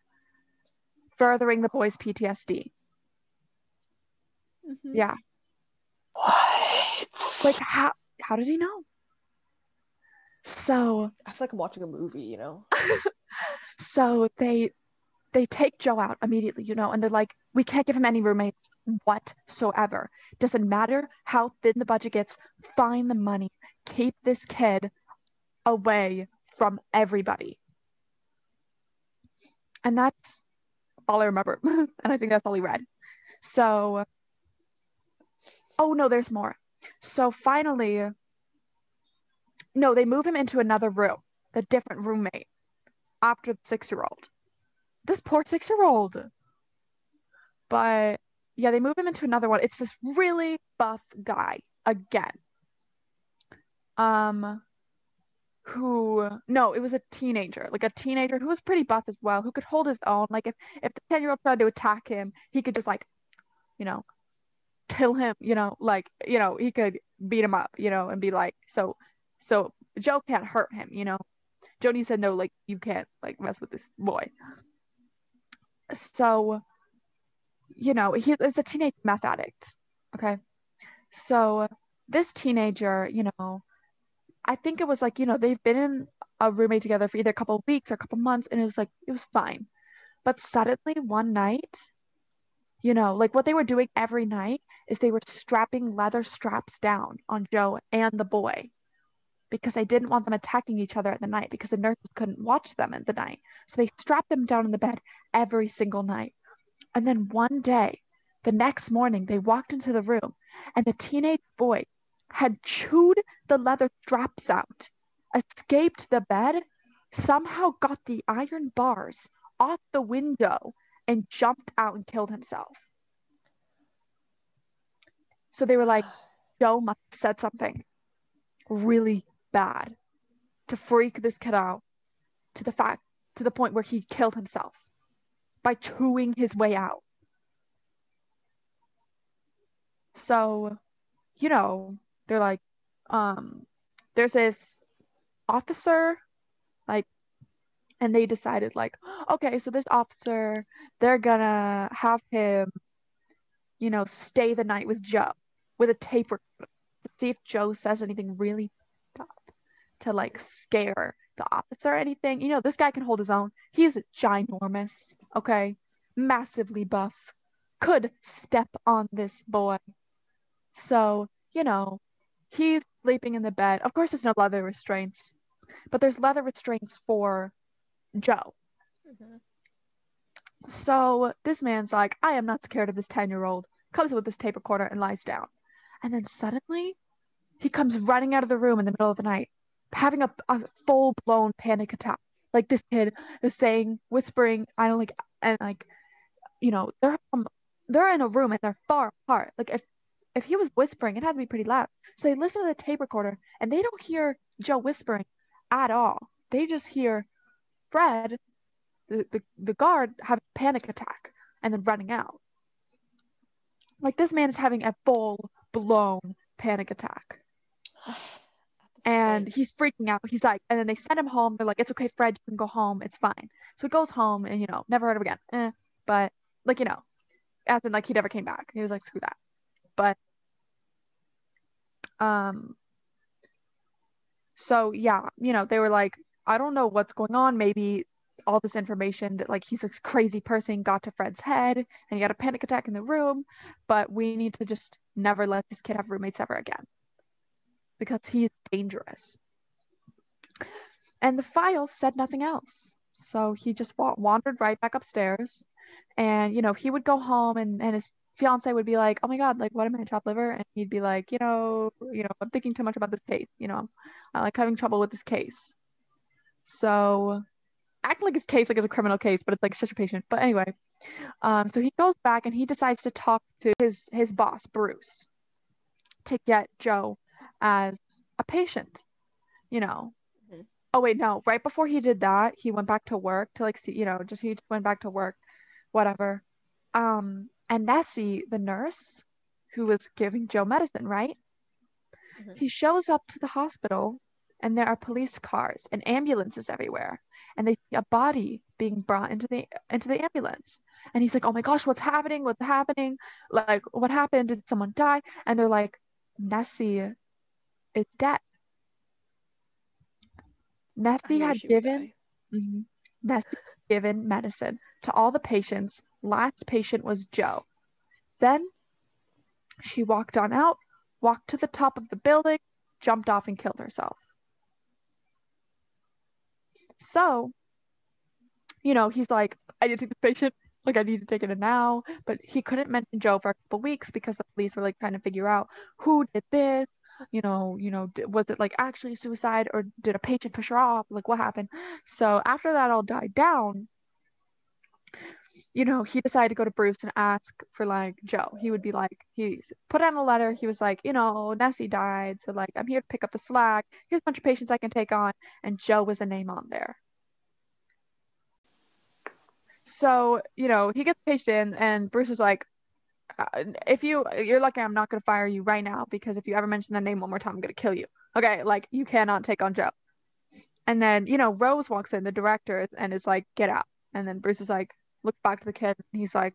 furthering the boy's PTSD. Mhm. Yeah. What? Like, how, how did he know? So, I feel like I'm watching a movie, you know? so they they take Joe out immediately, you know, and they're like, we can't give him any roommates whatsoever. Doesn't matter how thin the budget gets, find the money. Keep this kid away from everybody. And that's all I remember. and I think that's all he read. So, oh no, there's more. So finally, no, they move him into another room, the different roommate after the six year old. This poor six year old. But yeah, they move him into another one. It's this really buff guy again. Um, who no, it was a teenager, like a teenager who was pretty buff as well, who could hold his own. Like if if the ten year old tried to attack him, he could just like, you know, kill him. You know, like you know, he could beat him up. You know, and be like, so so Joe can't hurt him. You know, Joni said no, like you can't like mess with this boy. So, you know, he is a teenage meth addict. Okay. So this teenager, you know, I think it was like, you know, they've been in a roommate together for either a couple of weeks or a couple months, and it was like it was fine. But suddenly one night, you know, like what they were doing every night is they were strapping leather straps down on Joe and the boy because they didn't want them attacking each other at the night because the nurses couldn't watch them at the night. So they strapped them down in the bed every single night. And then one day, the next morning, they walked into the room and the teenage boy had chewed the leather straps out, escaped the bed, somehow got the iron bars off the window, and jumped out and killed himself. So they were like, Joe must have said something really bad to freak this kid out to the fact to the point where he killed himself by chewing his way out. So, you know, they're like, um, there's this officer, like, and they decided, like, okay, so this officer, they're gonna have him, you know, stay the night with Joe with a tape recorder. The see if Joe says anything really to like scare the officer or anything. You know, this guy can hold his own. He is ginormous, okay? Massively buff. Could step on this boy. So, you know, he's sleeping in the bed. Of course, there's no leather restraints, but there's leather restraints for Joe. Mhm. So this man's like, I am not scared of this 10 year old, comes with this tape recorder and lies down. And then suddenly he comes running out of the room in the middle of the night, having a, a full blown panic attack. Like this kid is saying, whispering, I don't like, and like, you know, they're um, they're in a room and they're far apart. Like if if he was whispering, it had to be pretty loud. So they listen to the tape recorder and they don't hear Joe whispering at all. They just hear Fred, the, the, the guard, have a panic attack and then running out. Like this man is having a full blown panic attack. And he's freaking out. He's like, and then they send him home. They're like, it's okay, Fred, you can go home. It's fine. So he goes home and, you know, never heard of again. Eh. But, like, you know, as in, like, he never came back. He was like, screw that. But, um, so yeah, you know, they were like, I don't know what's going on. Maybe all this information that, like, he's a crazy person got to Fred's head and he got a panic attack in the room. But we need to just never let this kid have roommates ever again because he's dangerous. And the file said nothing else. So he just wa- wandered right back upstairs. And, you know, he would go home and, and his fiance would be like, oh my God, like, what am I, chopped liver? And he'd be like, you know, you know, I'm thinking too much about this case. You know, I'm like having trouble with this case. So acting like his case like it's a criminal case, but it's like such a patient. But anyway, um, so he goes back and he decides to talk to his his boss, Bruce, to get Joe as a patient, you know. Mhm. Oh wait, no, right before he did that, he went back to work to like see, you know, just he went back to work, whatever. Um, and Nessie, the nurse who was giving Joe medicine, right? Mhm. He shows up to the hospital and there are police cars and ambulances everywhere. And they see a body being brought into the into the ambulance. And he's like, Oh my gosh, what's happening? What's happening? Like, what happened? Did someone die? And they're like, Nessie is dead. Nessie had given. Mhm. Nessie given medicine to all the patients. Last patient was Joe. Then she walked on out, walked to the top of the building, jumped off, and killed herself. So, you know, he's like, I need to take this patient. Like, I need to take it now. But he couldn't mention Joe for a couple weeks because the police were like trying to figure out who did this. You know, you know, was it like actually suicide or did a patient push her off? Like, what happened? So after that all died down, you know, he decided to go to Bruce and ask for like Joe. He would be like, he put out a letter. He was like, you know, Nessie died, so like I'm here to pick up the slack. Here's a bunch of patients I can take on, and Joe was a name on there. So you know, he gets patient in, and Bruce is like, uh, if you you're lucky, I'm not gonna fire you right now because if you ever mention the name one more time, I'm gonna kill you. Okay, like you cannot take on Joe. And then you know, Rose walks in, the director, and is like, get out. And then Bruce is like, looks back to the kid and he's like,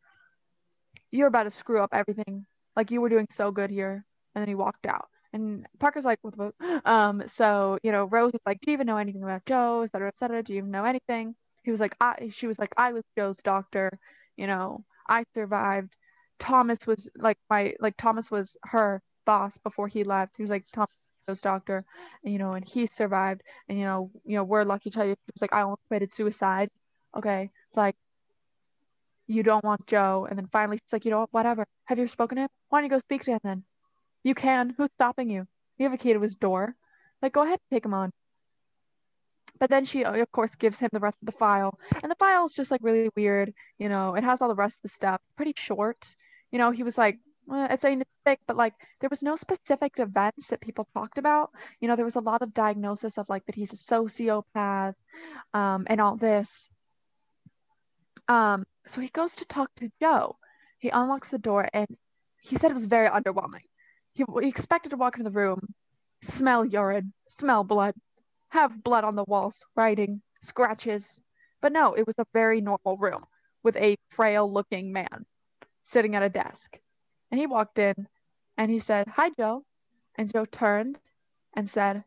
You're about to screw up everything. Like you were doing so good here. And then he walked out. And Parker's like, What the? Um, so, you know, Rose was like, Do you even know anything about Joe? Et cetera, et cetera. Do you even know anything? He was like, I she was like, I was Joe's doctor, you know, I survived. Thomas was like my like Thomas was her boss before he left. He was like Thomas was Joe's doctor, and you know, and he survived. And you know, you know, we're lucky to tell you. He was like, I almost committed suicide. Okay, like you don't want Joe. And then finally she's like, you know what, whatever. Have you spoken to him? Why don't you go speak to him then? You can. Who's stopping you? You have a key to his door. Like, go ahead and take him on. But then she, of course, gives him the rest of the file. And the file is just like really weird. You know, it has all the rest of the stuff. Pretty short. You know, he was like, well, it's a it's sick, but like there was no specific events that people talked about. You know, there was a lot of diagnosis of like that he's a sociopath um, and all this. Um, so he goes to talk to Joe. He unlocks the door and he said it was very underwhelming. He, he expected to walk into the room, smell urine, smell blood, have blood on the walls, writing, scratches. But no, it was a very normal room with a frail looking man sitting at a desk. And he walked in and he said, Hi, Joe. And Joe turned and said,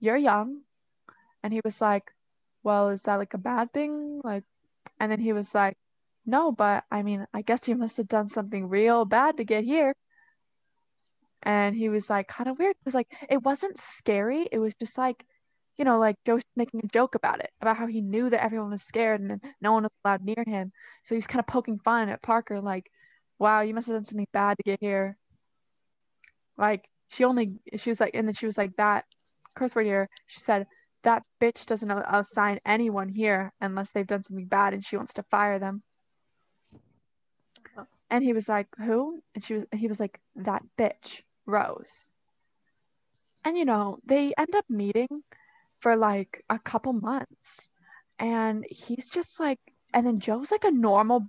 You're young. And he was like, Well, is that like a bad thing? Like, and then he was like, No, but I mean, I guess you must have done something real bad to get here. And he was like, kind of weird because, like, it wasn't scary. It was just like, you know, like Joe was making a joke about it, about how he knew that everyone was scared and no one was allowed near him. So he was kind of poking fun at Parker, like, wow, you must have done something bad to get here. Like, she only, she was like, and then she was like, that curse word here, she said, that bitch doesn't assign anyone here unless they've done something bad and she wants to fire them. And he was like, who? And she was, he was like, that bitch, Rose. And you know, they end up meeting for like a couple months. And he's just like, and then Joe's like a normal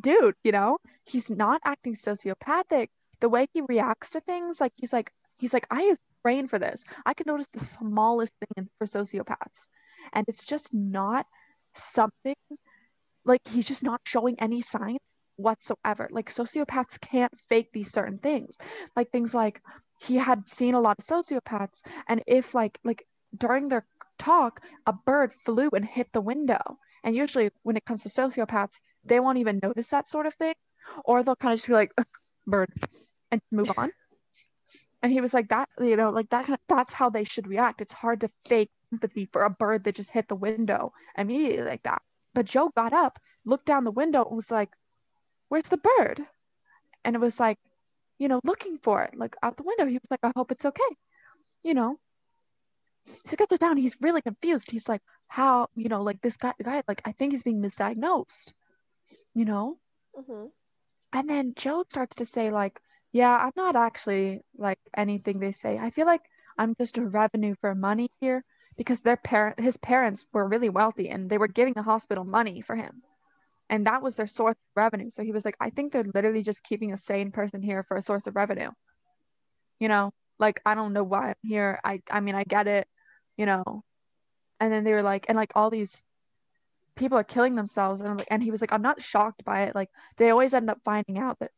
dude, you know? He's not acting sociopathic. The way he reacts to things, like he's like, he's like, I trained for this. I can notice the smallest thing for sociopaths. And it's just not something like he's just not showing any sign whatsoever. Like sociopaths can't fake these certain things. Like things like he had seen a lot of sociopaths and if like like during their talk a bird flew and hit the window. And usually when it comes to sociopaths, they won't even notice that sort of thing or they'll kind of just be like bird and move on. And he was like that, you know, like that kind of that's how they should react. It's hard to fake empathy for a bird that just hit the window immediately like that. But Joe got up, looked down the window, and was like, Where's the bird? And it was like, you know, looking for it, like out the window. He was like, I hope it's okay. You know. So he gets it down. He's really confused. He's like, how, you know, like this guy, guy, like I think he's being misdiagnosed. You know. Mm-hmm. And then Joe starts to say, like, yeah, I'm not actually like anything they say. I feel like I'm just a revenue for money here because their parent his parents were really wealthy and they were giving the hospital money for him. And that was their source of revenue. So he was like i think they're literally just keeping a sane person here for a source of revenue. You know like i don't know why i'm here. I i mean i get it you know. And then they were like and like all these people are killing themselves. And like and he was like i'm not shocked by it. Like they always end up finding out that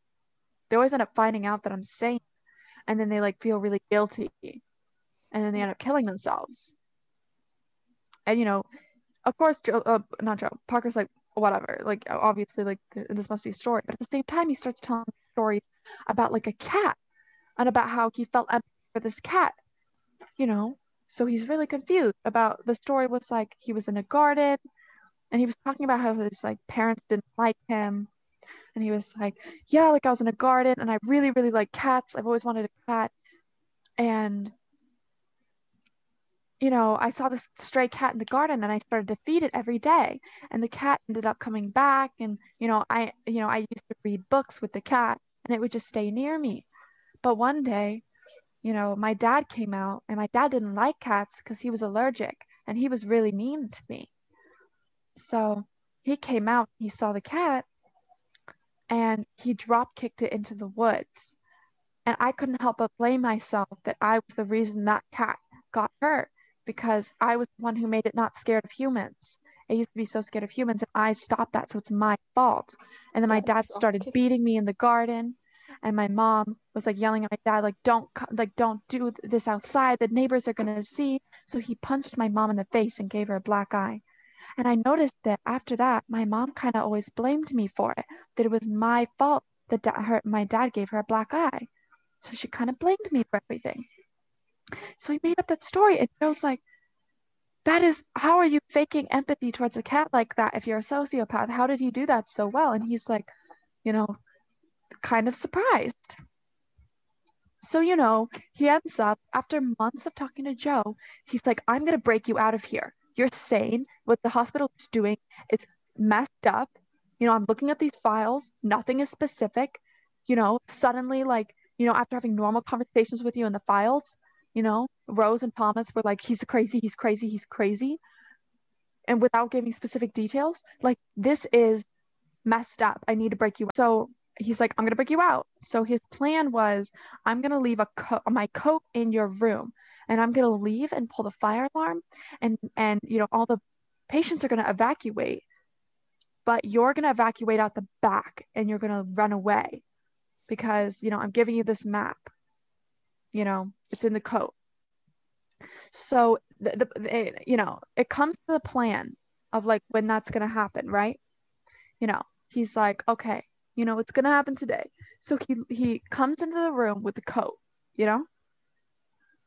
they always end up finding out that i'm sane and then they like feel really guilty and then they end up killing themselves. And you know of course joe uh, not joe parker's like whatever like obviously like this must be a story but at the same time he starts telling stories about like a cat and about how he felt empathy for this cat you know? So he's really confused about the story was like he was in a garden and he was talking about how his like parents didn't like him and he was like yeah like i was in a garden and i really really like cats i've always wanted a cat and you know, I saw this stray cat in the garden and I started to feed it every day. And the cat ended up coming back. And, you know, I, you know, I used to read books with the cat and it would just stay near me. But one day, you know, my dad came out and my dad didn't like cats because he was allergic and he was really mean to me. So he came out, he saw the cat and he drop kicked it into the woods. And I couldn't help but blame myself that I was the reason that cat got hurt because I was the one who made it not scared of humans. It used to be so scared of humans, and I stopped that, so it's my fault. And then my dad started beating me in the garden, and my mom was like yelling at my dad, like "Don't like don't do this outside. The neighbors are gonna see." So he punched my mom in the face and gave her a black eye. And I noticed that after that, my mom kind of always blamed me for it. That it was my fault that da- her, my dad gave her a black eye. So she kind of blamed me for everything. So he made up that story. And Joe's like, that is, how are you faking empathy towards a cat like that if you're a sociopath? How did he do that so well? And he's like, you know, kind of surprised. So, you know, he ends up, after months of talking to Joe, he's like, I'm going to break you out of here. You're sane. What the hospital is doing is messed up. You know, I'm looking at these files. Nothing is specific. You know, suddenly, like, you know, after having normal conversations with you in the files, you know rose and thomas were like he's crazy he's crazy he's crazy and without giving specific details like this is messed up i need to break you out. so he's like i'm gonna break you out so his plan was i'm gonna leave a co- my coat in your room and i'm gonna leave and pull the fire alarm and and you know all the patients are gonna evacuate but you're gonna evacuate out the back and you're gonna run away because you know i'm giving you this map you know, it's in the coat. So the, the, the eh, you know, it comes to the plan of like when that's gonna happen, right? You know, he's like, okay, you know, it's gonna happen today. So he he comes into the room with the coat, you know.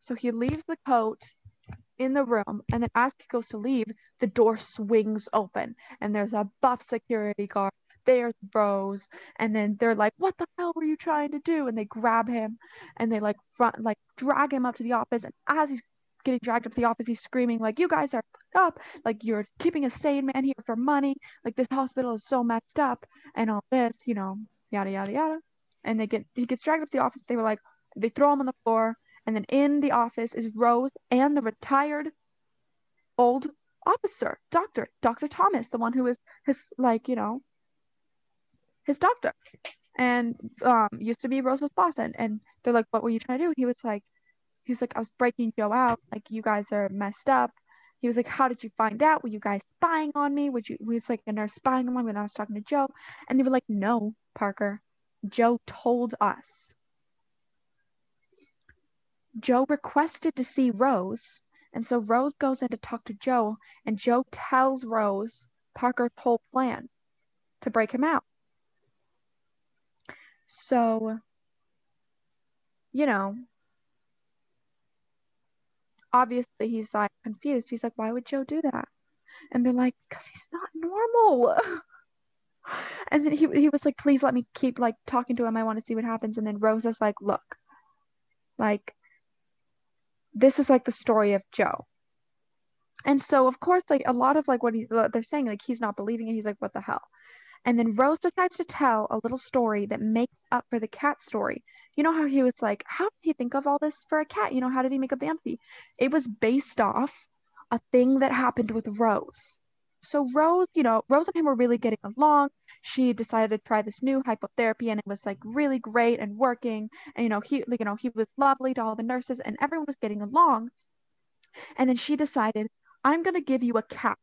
So he leaves the coat in the room, and then as he goes to leave, the door swings open, and there's a buff security guard. There's Rose, and then they're like, "What the hell were you trying to do?" And they grab him, and they like run, like drag him up to the office. And as he's getting dragged up to the office, he's screaming like, "You guys are up! Like you're keeping a sane man here for money! Like this hospital is so messed up, and all this, you know, yada yada yada." And they get he gets dragged up to the office. They were like, they throw him on the floor, and then in the office is Rose and the retired old officer, doctor, Dr. Thomas, the one who is his like, you know, his doctor. And um used to be Rose's boss and, and they're like, What were you trying to do? And he was like he was like, I was breaking Joe out, like you guys are messed up. He was like, How did you find out? Were you guys spying on me? Would you we was like a nurse spying on me when I was talking to Joe? And they were like, No, Parker. Joe told us. Joe requested to see Rose, and so Rose goes in to talk to Joe, and Joe tells Rose Parker's whole plan to break him out. So, you know, obviously he's like confused. He's like, why would Joe do that? And they're like, because he's not normal. and then he, he was like, please let me keep like talking to him. I want to see what happens. And then Rose is like, look, like, this is like the story of Joe. And so, of course, like a lot of like what, he, what they're saying, like he's not believing it. He's like, what the hell? And then Rose decides to tell a little story that makes up for the cat story. You know how he was like, how did he think of all this for a cat? You know, how did he make up the empathy? It was based off a thing that happened with Rose. So Rose, you know, Rose and him were really getting along. She decided to try this new hypnotherapy and it was like really great and working. And you know, he you know, he was lovely to all the nurses and everyone was getting along. And then she decided, I'm gonna give you a cat.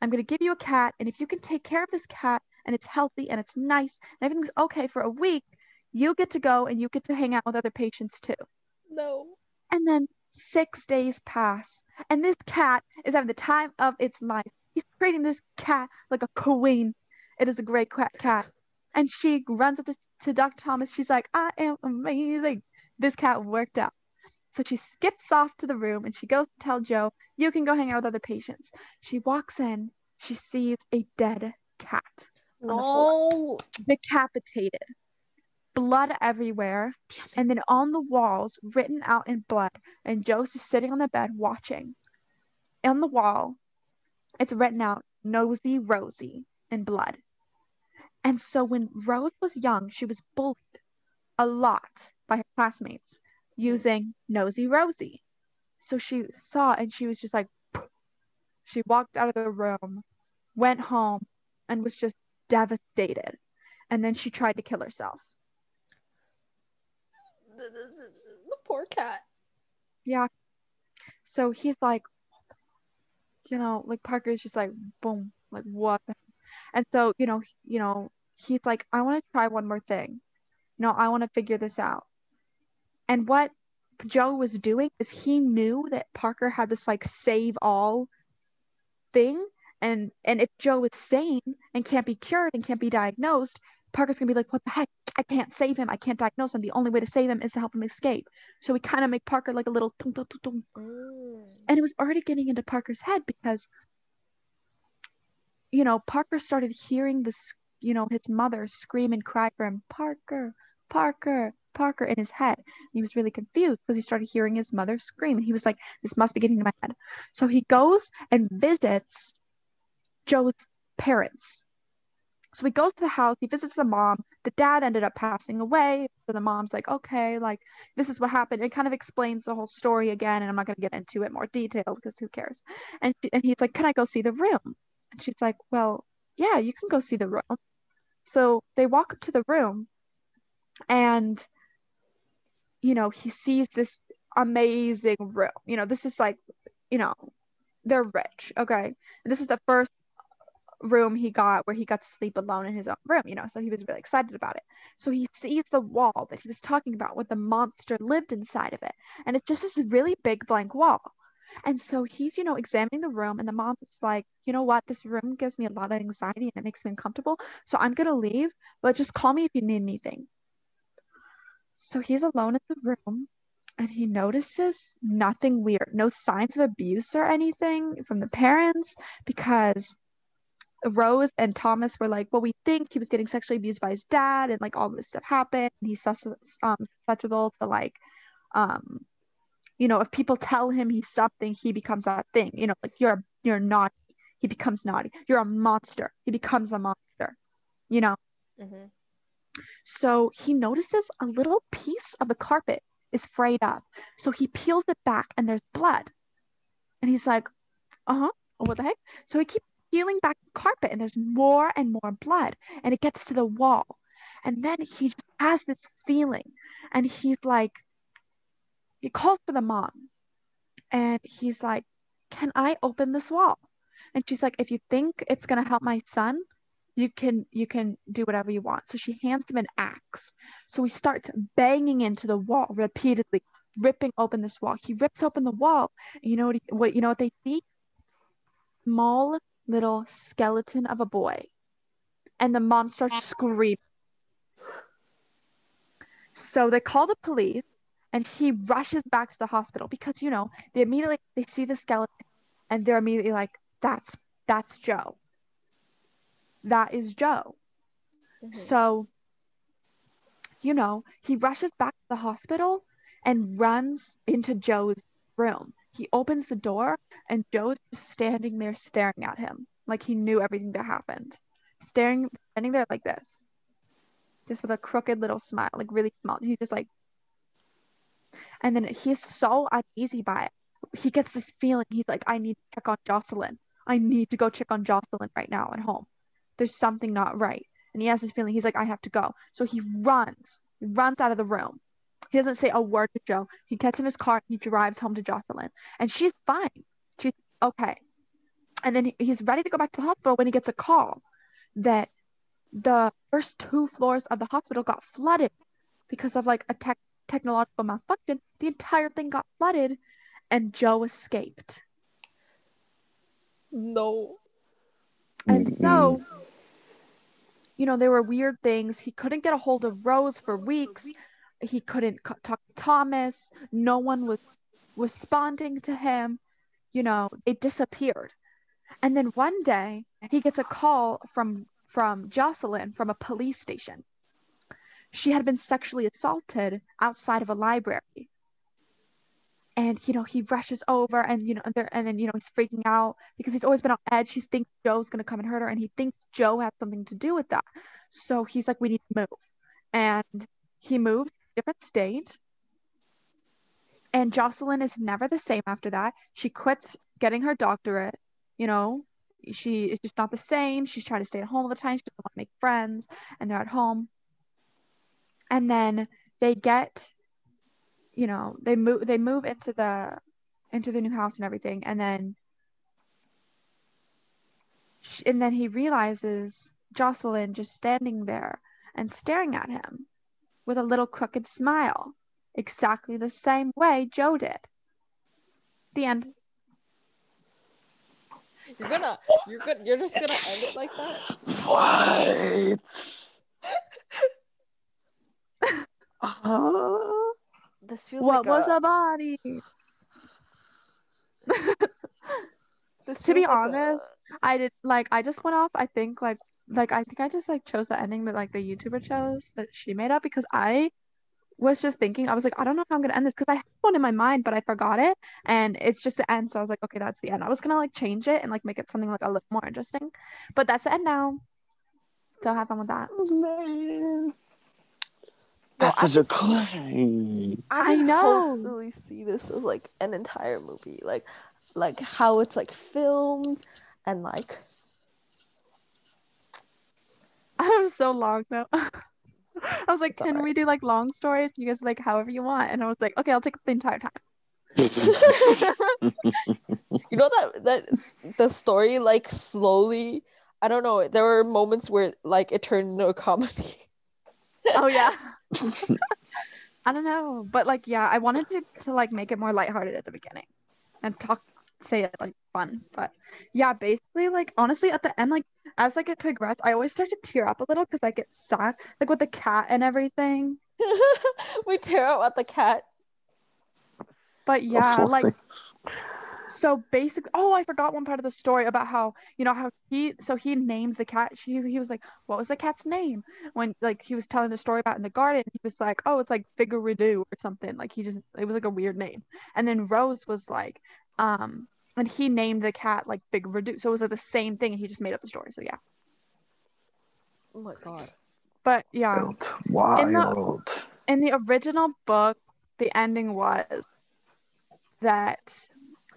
I'm gonna give you a cat, and if you can take care of this cat and it's healthy and it's nice and everything's okay for a week, you get to go and you get to hang out with other patients too. No. And then six days pass, and this cat is having the time of its life. He's treating this cat like a queen. It is a great cat. And she runs up to, to Dr. Thomas. She's like, I am amazing. This cat worked out. So she skips off to the room and she goes to tell Joe, You can go hang out with other patients. She walks in. She sees a dead cat. on the. Decapitated. Blood everywhere. And then on the walls, written out in blood, and Joe's just sitting on the bed watching. On the wall, it's written out Nosy Rosie in blood. And so when Rose was young, she was bullied a lot by her classmates using Nosy Rosie. So she saw and she was just like, she walked out of the room, went home, and was just devastated. And then she tried to kill herself. The, the, the, the poor cat. Yeah. So he's like, you know, like Parker's just like, boom, like what? And so, you know, you know, he's like, I want to try one more thing. No, I want to figure this out. And what Joe was doing is he knew that Parker had this like save all thing. And and if Joe is sane and can't be cured and can't be diagnosed, Parker's gonna be like, what the heck? I can't save him. I can't diagnose him. The only way to save him is to help him escape. So we kind of make Parker like a little. Mm. and it was already getting into Parker's head because you know Parker started hearing this you know his mother scream and cry for him Parker Parker Parker in his head and he was really confused because he started hearing his mother scream and he was like this must be getting to my head so he goes and visits Joe's parents so he goes to the house he visits the mom the dad ended up passing away so the mom's like okay like this is what happened. It kind of explains the whole story again, and I'm not going to get into it more detailed because who cares? And and he's like, "Can I go see the room?" And she's like, "Well, yeah, you can go see the room." So they walk up to the room, and you know he sees this amazing room. You know, this is like, you know, they're rich, okay. And this is the first room he got where he got to sleep alone in his own room, you know. So he was really excited about it. So he sees the wall that he was talking about where the monster lived inside of it. And it's just this really big blank wall. And so he's, you know, examining the room, and the mom is like, you know what, this room gives me a lot of anxiety and it makes me uncomfortable. So I'm gonna leave, but just call me if you need anything. So he's alone in the room and he notices nothing weird, no signs of abuse or anything from the parents because Rose and Thomas were like, well, we think he was getting sexually abused by his dad, and like all this stuff happened. and He's sus- um, susceptible to like, um, you know, if people tell him he's something, he becomes that thing. You know, like you're you're naughty, he becomes naughty. You're a monster, he becomes a monster. You know. Mhm. So he notices a little piece of the carpet is frayed up. So he peels it back and there's blood. And he's like, uh huh, what the heck? So he keeps peeling back the carpet and there's more and more blood. And it gets to the wall. And then he has this feeling. And he's like, he calls for the mom. And he's like, can I open this wall? And she's like, if you think it's going to help my son, you can you can do whatever you want so she hands him an axe so he starts banging into the wall repeatedly ripping open this wall he rips open the wall and you know what, he, what you know what they see small little skeleton of a boy and the mom starts screaming so they call the police and he rushes back to the hospital because you know they immediately they see the skeleton and they're immediately like that's that's joe that is Joe. Mhm. So, you know, he rushes back to the hospital and runs into Joe's room. He opens the door and Joe's just standing there staring at him like he knew everything that happened. Staring, standing there like this, just with a crooked little smile, like really small. He's just like, and then he's so uneasy by it. He gets this feeling. He's like, I need to check on Jocelyn. I need to go check on Jocelyn right now at home there's something not right. And he has this feeling, he's like, I have to go. So he runs, he runs out of the room. He doesn't say a word to Joe. He gets in his car and he drives home to Jocelyn. And she's fine. She's okay. And then he's ready to go back to the hospital when he gets a call that the first two floors of the hospital got flooded because of like a tech technological malfunction. The entire thing got flooded and Joe escaped. No. And Mm-mm. so, you know, there were weird things. He couldn't get a hold of Rose for weeks. He couldn't talk to Thomas. No one was responding to him. You know, it disappeared. And then one day, he gets a call from from Jocelyn from a police station. She had been sexually assaulted outside of a library. And you know, he rushes over and you know, and, then you know, he's freaking out because he's always been on edge. He thinks Joe's gonna come and hurt her, and he thinks Joe had something to do with that. So he's like, "We need to move," and he moved different state. And Jocelyn is never the same after that. She quits getting her doctorate. You know, she is just not the same. She's trying to stay at home all the time. She doesn't want to make friends, and they're at home. And then they get, you know, they move. They move into the into the new house and everything, and then and then he realizes Jocelyn just standing there and staring at him with a little crooked smile, exactly the same way Joe did. The end. You're gonna you're gonna you're just gonna end it like that? What? uh, This feels What like was a, a body? this to be like honest, I did like I just went off. I think like like I think I just like chose the ending that like the YouTuber chose that she made up because I was just thinking I was like I don't know how I'm gonna end this because I had one in my mind but I forgot it and it's just the end so I was like okay that's the end. I was gonna like change it and like make it something like a little more interesting, but that's the end now. So have fun with that. Oh, man. That's I such a just- claim. I can know. totally see this as like an entire movie, like like how it's like filmed and like I'm so long though. I was like, It's can alright. we do like long stories? You guys like however you want, and I was like, okay, I'll take the entire time. you know that that the story like slowly I don't know. There were moments where like it turned into a comedy. Oh yeah. I don't know, but like yeah, I wanted to to like make it more lighthearted at the beginning, and talk say it like fun. But yeah, basically like honestly at the end like as like it progressed, I always start to tear up a little because I get sad like with the cat and everything. we tear up at the cat. But yeah, Awful like things. so basically oh i forgot one part of the story about how you know how he so he named the cat he, he was like what was the cat's name when like he was telling the story about in the garden he was like oh it's like figuridu or something like he just it was like a weird name and then rose was like um and he named the cat like Big figuridu so it was like the same thing and he just made up the story so yeah Oh my god. but yeah Wild. In the- in the original book, the ending was that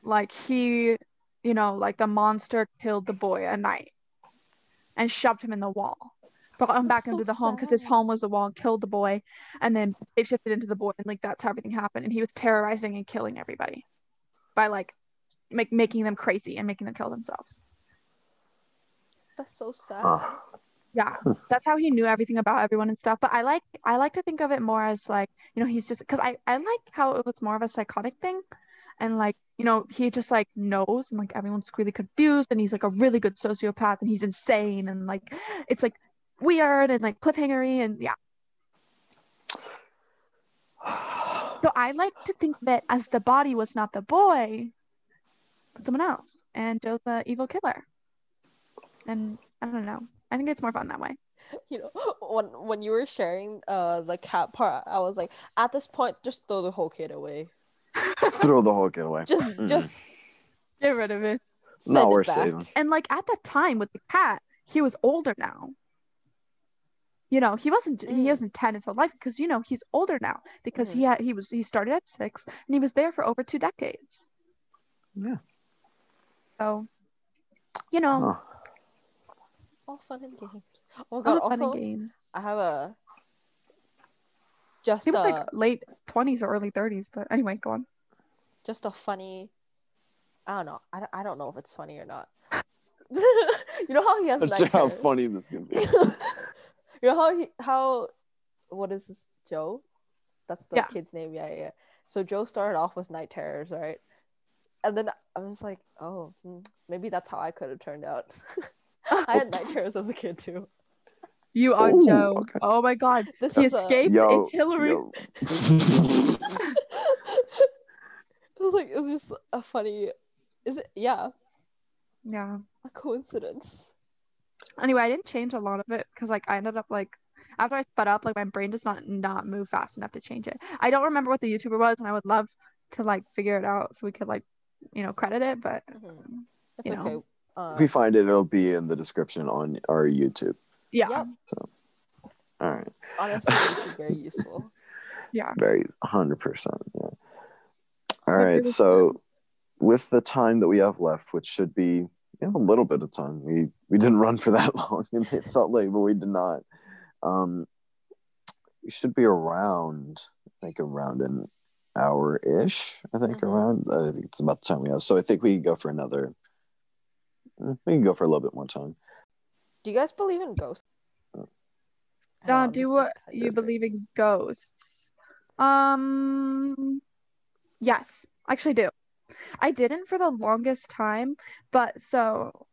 like he, you know, like the monster killed the boy at night and shoved him in the wall. Brought him back That's so into the home because his home was the wall, killed the boy, and then they shifted into the boy, and like that's how everything happened. And he was terrorizing and killing everybody by like make, making them crazy and making them kill themselves. That's so sad. Ah, yeah. That's how he knew everything about everyone and stuff. But i like i like to think of it more as like you know he's just because i i like how it was more of a psychotic thing. And like you know he just like knows and like everyone's really confused and he's like a really good sociopath and he's insane and like it's like weird and like cliffhangery and yeah so i like to think that as the body was not the boy but someone else and joe's the evil killer and i don't know i think it's more fun that way You know, when when you were sharing uh the cat part, I was like, at this point, just throw the whole kid away. Let's throw the whole kid away. Just Mm-mm. just get rid of it send Not it worth back. saving. and like at the time with the cat he was older now you know he wasn't he Mm. wasn't 10 his whole life because you know he's older now because he had he was he started at six and he was there for over two decades Yeah. so you know Huh. All fun and games. Oh my all god! fun and Also, games I have a just he was a like late 20s or early 30s but anyway go on just a funny. I don't know. I, don't- I don't know if it's funny or not. you know how he has Let's see how funny this can be. you know how he how what is this Joe? That's the Yeah. kid's name. Yeah, yeah, yeah. So Joe started off with night terrors, right? And then I was like, oh, hmm, maybe that's how I could have turned out. I had night terrors as a kid too. you are Ooh, joe okay. oh my god This he is a- escaped Yo, it's hillary yo. it was like it was just a funny. Is it? Yeah, yeah a coincidence. Anyway i didn't change a lot of it because like i ended up like after i sped up like my brain does not not move fast enough to change it i don't remember what the youtuber was and i would love to like figure it out so we could like you know credit it but Mhm. It's You know. okay. Uh, If we find it, it'll be in the description on our YouTube. yeah Yep. All right. honestly, this is very useful. yeah Very 100%. Yeah. All agree right. with So, with the time that we have left, which should be you know, a little bit of time, we, we didn't run for that long and it felt like, but we did not. Um, we should be around, I think, around an hour ish. I think Mhm. around. I think it's about the time we have. So, I think we can go for another. mm, We can go for a little bit more time. Do you guys believe in ghosts? I know, uh, do what you believe in ghosts um yes I actually do i didn't for the longest time but so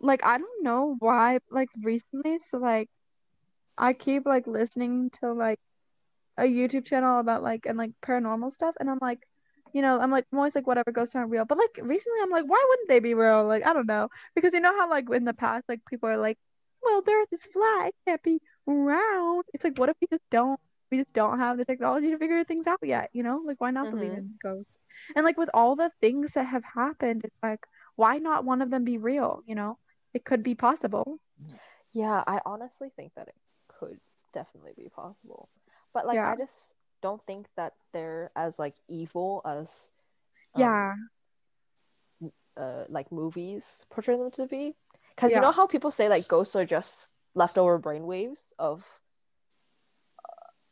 like i don't know why like recently so like i keep like listening to like a youtube channel about like and like paranormal stuff and i'm like you know i'm like i'm always like whatever ghosts aren't real but like recently i'm like why wouldn't they be real? Like i don't know because you know how like in the past like people are like well the earth is flat it can't be round. It's like what if we just don't we just don't have the technology to figure things out yet you know like why not believe Mhm. in ghosts and like with all the things that have happened it's like why not one of them be real you know it could be possible Yeah, I honestly think that it could definitely be possible. But like Yeah. I just don't think that they're as like evil as um, yeah uh like movies portray them to be. Cuz Yeah. you know how people say like ghosts are just leftover brainwaves of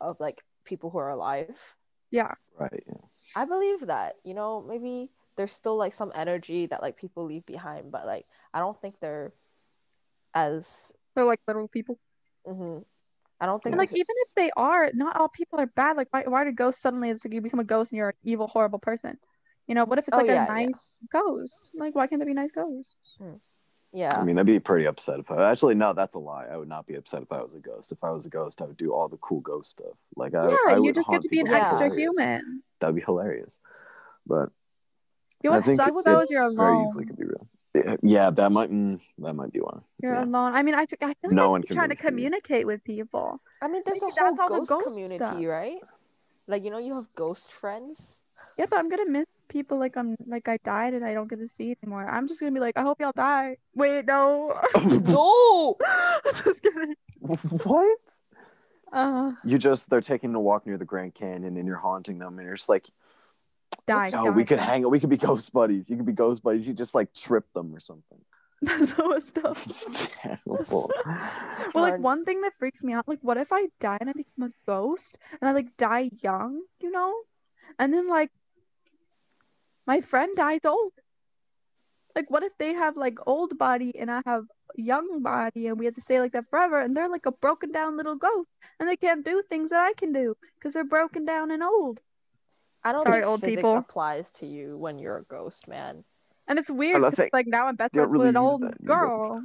of like people who are alive. yeah Right. Yeah. I believe that, you know, maybe there's still like some energy that like people leave behind, but like I don't think they're as They're like literal people. mhm. I don't think And like we even if they are, not all people are bad. Like why why do ghosts suddenly it's like you become a ghost and you're an evil, horrible person? You know, what if it's Oh, like yeah, a yeah. nice ghost? Like why can't there be nice ghosts? Yeah. I mean, I'd be pretty upset if I actually no, that's a lie. I would not be upset if I was a ghost. If I was a ghost, I would do all the cool ghost stuff. Like I, yeah, I you would just get to be an people. That'd Yeah. extra hilarious. human. That'd be hilarious. But You I know what think sucks it though is you're very alone. easily could be real. Yeah, yeah, that might mm, that might be one. You're Yeah. alone. I mean, I, I feel like No I one keep trying to convinced you. communicate with people. I mean, there's Maybe a whole that's the ghost, ghost community, stuff. right? Like you know, you have ghost friends. Yeah, but I'm gonna miss people like I'm like I died and I don't get to see anymore. I'm just gonna be like, I hope y'all die. Wait, no. no. just kidding. what? Uh, You just they're taking a walk near the Grand Canyon and you're haunting them and you're just like, die. oh, die, we could hang we could be ghost buddies. You could be ghost buddies. You just like trip them or something. That's so stuff. It's terrible. Well, like one thing that freaks me out, like what if I die and I become a ghost and I like die young, you know? And then like my friend dies old. Like what if they have like old body and I have young body and we have to stay like that forever and they're like a broken down little ghost and they can't do things that I can do because they're broken down and old. I don't Sorry, think old physics people. applies to you when you're a ghost, man. And it's weird. Unless 'cause they like now I'm best don't friends with an old that girl.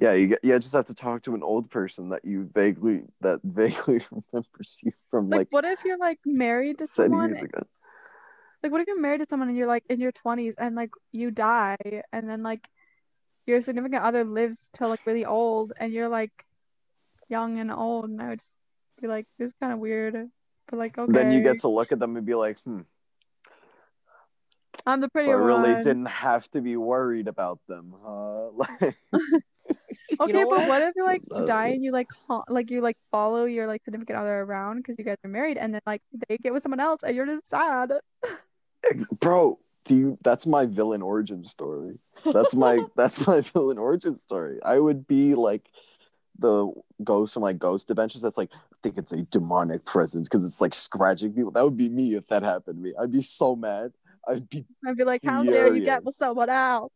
Yeah, you get, yeah, just have to talk to an old person that you vaguely that vaguely remembers you from Like, like, what if you're like married to seven someone years ago. Like, what if you're married to someone and you're like in your 20s and like you die and then like your significant other lives till like really old and you're like young and old and I would just be like, this is kind of weird. But like, okay. Then you get to look at them and be like, hmm. I'm the So pretty I really one. didn't have to be worried about them, huh? Like, Okay, know but what? what if you like uh, die and you like ha- like you like follow your like significant other around because you guys are married and then like they get with someone else and you're just sad. bro, do you? That's my villain origin story. That's my that's my villain origin story. I would be like the ghost from like Ghost Adventures. That's like I think it's a demonic presence because it's like scratching people. That would be me if that happened to me. I'd be so mad. I'd be I'd be like, how dare you get with someone else?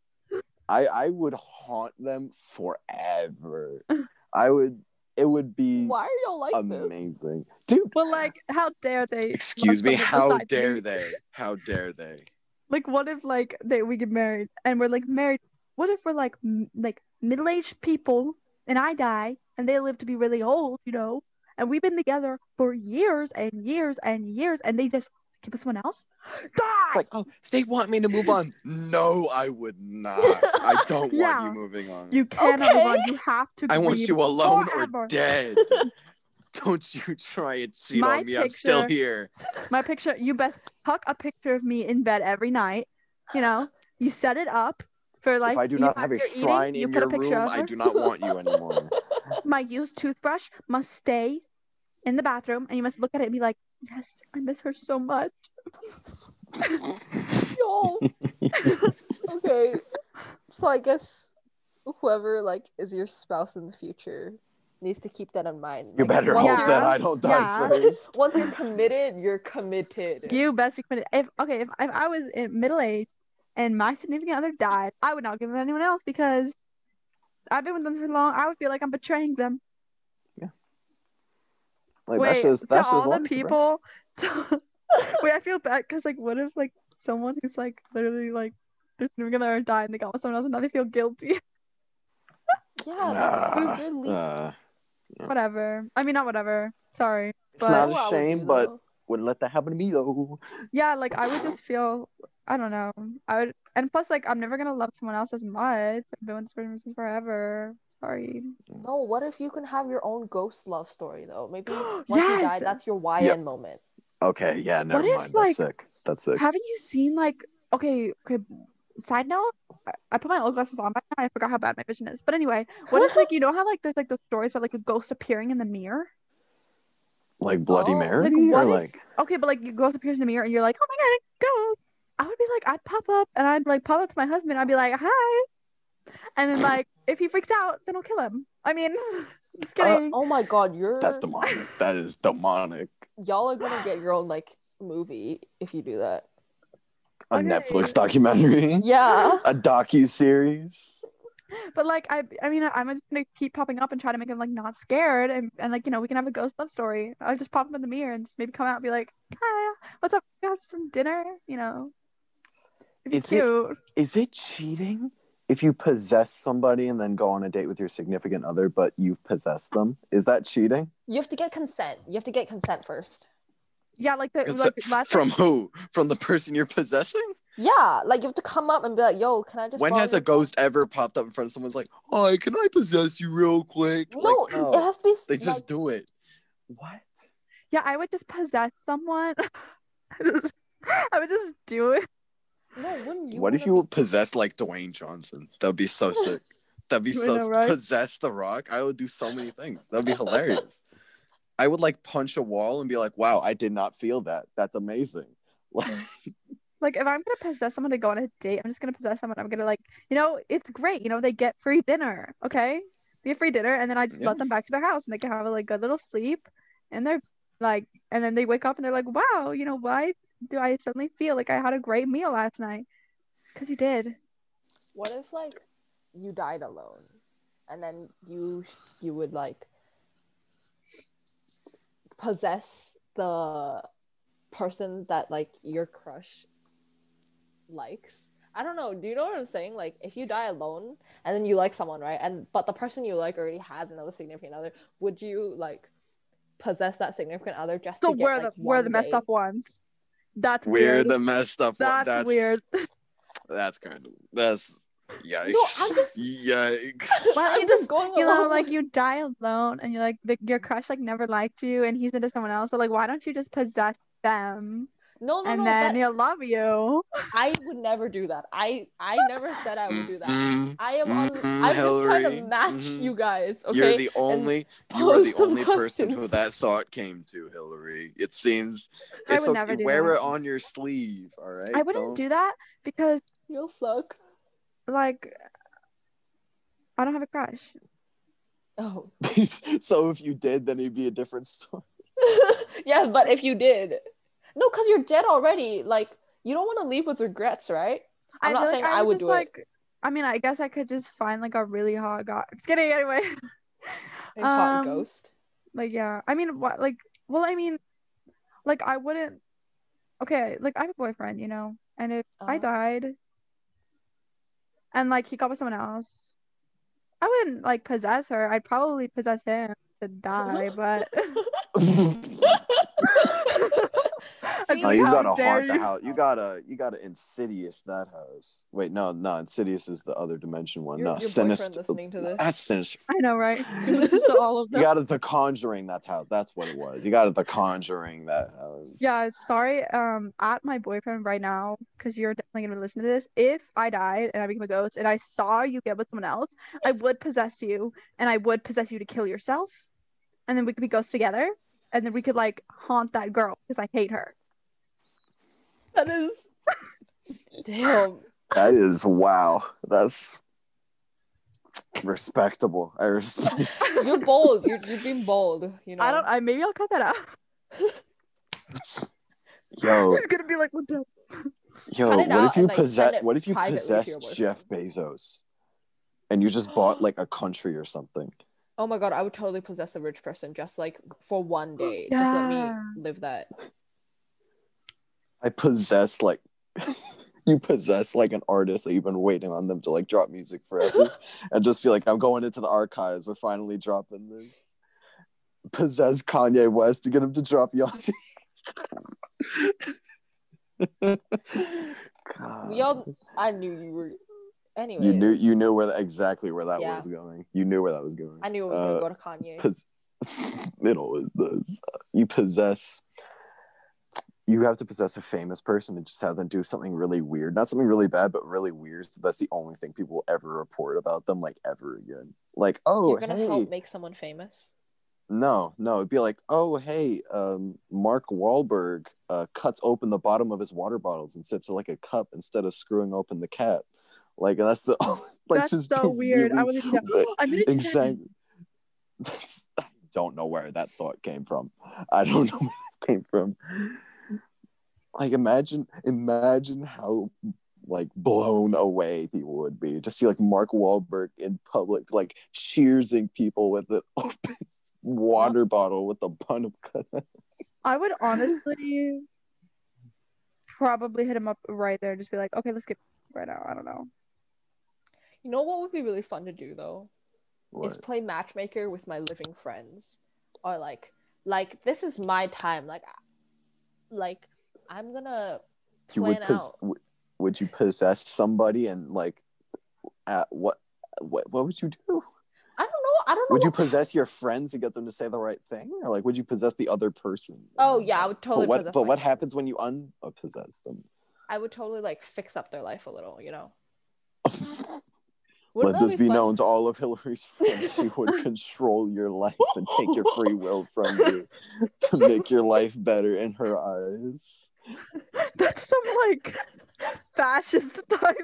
I I would haunt them forever. I would. It would be Why are y'all like this? amazing, dude. But like, how dare they? Excuse me. How dare me? they? How dare they? Like, what if like they we get married and we're like married? What if we're like m- like middle aged people and I die and they live to be really old, you know? And we've been together for years and years and years, and they just get with someone else. It's like, oh, they want me to move on. No, I would not. I don't Yeah. want you moving on. you cannot move on. You have to. I want you alone forever. or dead. Don't you try and cheat My on me. I'm still here. My picture. You best tuck a picture of me in bed every night. You know, you set it up for like. if I do not have a you're eating, shrine you in your room, I do not want you anymore. my used toothbrush must stay in the bathroom and you must look at it and be like yes i miss her so much Yo. okay. So I guess whoever like is your spouse in the future needs to keep that in mind. You Like, better hope Yeah. that I don't die Yeah. first. Once you're committed, you're committed. you best be committed if okay if, if i was in middle age and my significant other died i would not give it to anyone else because i've been with them for long i would feel like i'm betraying them Like wait that's just to that's just all the logic, bro. people wait i feel bad because like what if like someone who's like literally like they're other died and die and they got with someone else and now they feel guilty? Yeah, Nah, you're le- uh, whatever. I mean not whatever. Sorry. It's But- not Know I a would shame, do, but wouldn't let that happen to me though. yeah like i would just feel i don't know. I would and plus like i'm never gonna love someone else as much. I've been with this person since forever sorry No, what if you can have your own ghost love story though? Maybe once you die, that's your YN Yep. moment. Okay, yeah, never if, mind. like, That's sick. That's sick. haven't you seen like okay okay side note I- i put my old glasses on right now i forgot how bad my vision is but anyway what if like you know how like there's like those stories about like a ghost appearing in the mirror Like Bloody Oh. Mary, Like, or what if- like okay but like your ghost appears in the mirror and you're like oh my god ghost i would be like i'd pop up and i'd like pop up to my husband i'd be like hi and then like if he freaks out then i'll kill him i mean just Uh, Oh my god, you're that's demonic. that is demonic. y'all are gonna get your own like movie if you do that. A Okay. Netflix documentary. Yeah. A docu series. But like I I mean I'm just gonna keep popping up and try to make him like not scared and, and like you know we can have a ghost love story. I'll just pop him in the mirror and just maybe come out and be like, Hi, what's up? Got some dinner? You know. It'd Is it- cute. Is it cheating if you possess somebody and then go on a date with your significant other, but you've possessed them? Is that cheating? You have to get consent. You have to get consent first. Yeah, like the like last from who? From the person you're possessing? Yeah, like you have to come up and be like, "Yo, can I just?" When has a your ghost ever popped up in front of someone's like, "Hi, can I possess you real quick?" phone?" Like, No, it has to be. they like, just do it. What? Yeah, I would just possess someone. I just- I would just do it. No, wouldn't you? what if you possess like Dwayne Johnson? That'd be so sick. That'd be so know, right? possess the Rock. I would do so many things. That'd be hilarious. I would like punch a wall and be like, "Wow, I did not feel that. That's amazing." Like, Like if I'm gonna possess someone to go on a date, I'm just gonna possess someone. I'm gonna like, you know, it's great. You know, they get free dinner. Okay, they get free dinner, and then I just Yeah. let them back to their house, and they can have a like good little sleep, and they're like, and then they wake up and they're like, wow, you know, why do I suddenly feel like I had a great meal last night? Because you did. What if like you died alone, and then you you would like possess the person that like your crush likes? I don't know. Do you know what I'm saying? Like if you die alone and then you like someone, right? And but the person you like already has another significant other, would you like possess that significant other just So to get we're like the we're the messed up ones. That's we're weird. the messed up. one. That's, That's weird. That's kind of that's yikes. I'm just- Yikes. Why don't I'm you just just going you know, along like you die alone, and you're like the, your crush like never liked you, and he's into someone else. So like, why don't you just possess them, no, no, and no. then that- he'll love you? I would never do that. I I never said I would do that. Mhm. I am on. Mhm, I'm just trying to Hillary. match Mhm. you guys. Okay. You're the only you are the pose some only person who that thought came to, Hillary. It seems I would okay. never do Wear that. it on your sleeve, all right? I wouldn't do that because You'll suck. like I don't have a crush. Oh. so if you did, then it'd be a different story. yeah, but if you did, no, because you're dead already. Like you don't want to leave with regrets, right? I'm I not saying like I would just do it. like. I mean, I guess I could just find like a really hot guy. Just kidding. Anyway, A hot um, ghost. like yeah. I mean, what? Like, well, I mean, like I wouldn't. Okay, like I have a boyfriend, you know, and if I Uh-huh. died, and like he got with someone else, I wouldn't like possess her. I'd probably possess him to die, but. I'd be Oh, you gotta dare haunt the you." house. You gotta you gotta insidious that house. Wait, no, no, insidious is the other dimension one. Your, no, your sinister. listening to this. That's sinister. I know, right? He listens to all of them. You them. got it, the Conjuring. That's how. That's what it was. You got it, the Conjuring. That house. Yeah, sorry. Um, at my boyfriend right now, because you're definitely gonna listen to this. If I died and I became a ghost and I saw you get with someone else, I would possess you and I would possess you to kill yourself, and then we could be ghosts together, and then we could like haunt that girl because I hate her. That is. Damn. That is wow. That's respectable. I respect. You're bold. You're you're being bold. You know. I don't. I maybe I'll cut that out. Yo, He's gonna be like, what the? yo. What if you like, possess? What if you privately to possessed. Jeff Bezos, and you just bought like a country or something? Oh my god, I would totally possess a rich person just like for one day. Just let me live that. I possess like. You possess like an artist that you've been waiting on them to like drop music forever, and just be like, "I'm going into the archives. We're finally dropping this." Possess Kanye West to get him to drop Yandhi. God. We all I knew you were anyway. You knew you knew where the, exactly where that Yeah. was going. You knew where that was going. I knew it was Uh, gonna go to Kanye. Pos- it always does. You possess. You have to possess a famous person and just have them do something really weird. Not something really bad, but really weird. So that's the only thing people will ever report about them, like ever again. Like, oh, You're gonna hey, help make someone famous. no, no, it'd be like, oh, hey, um, Mark Wahlberg uh, cuts open the bottom of his water bottles and sips it like a cup instead of screwing open the cap. Like that's the like That's just so weird. I really- wouldn't do that. I'm gonna exactly. I don't know where that thought came from. I don't know where it came from. Like imagine, imagine how like blown away people would be to see like Mark Wahlberg in public, like cheersing people with an open water bottle with a bun of cut. I would honestly probably hit him up right there. And just be like, okay, let's get right now. I don't know. You know what would be really fun to do though? Is play matchmaker with my living friends. Or like like this is my time. Like like I'm gonna You would pos- w- would you possess somebody and like at what what what would you do? I don't know. I don't know. Would you possess your friends and get them to say the right thing, or like would you possess the other person? Oh yeah, I would totally But what possess but what friends. happens when you unpossess them? I would totally like fix up their life a little, you know. Let this be fun? known to all of Hillary's friends. She would control your life and take your free will from you to make your life better in her eyes. That's some like fascist type.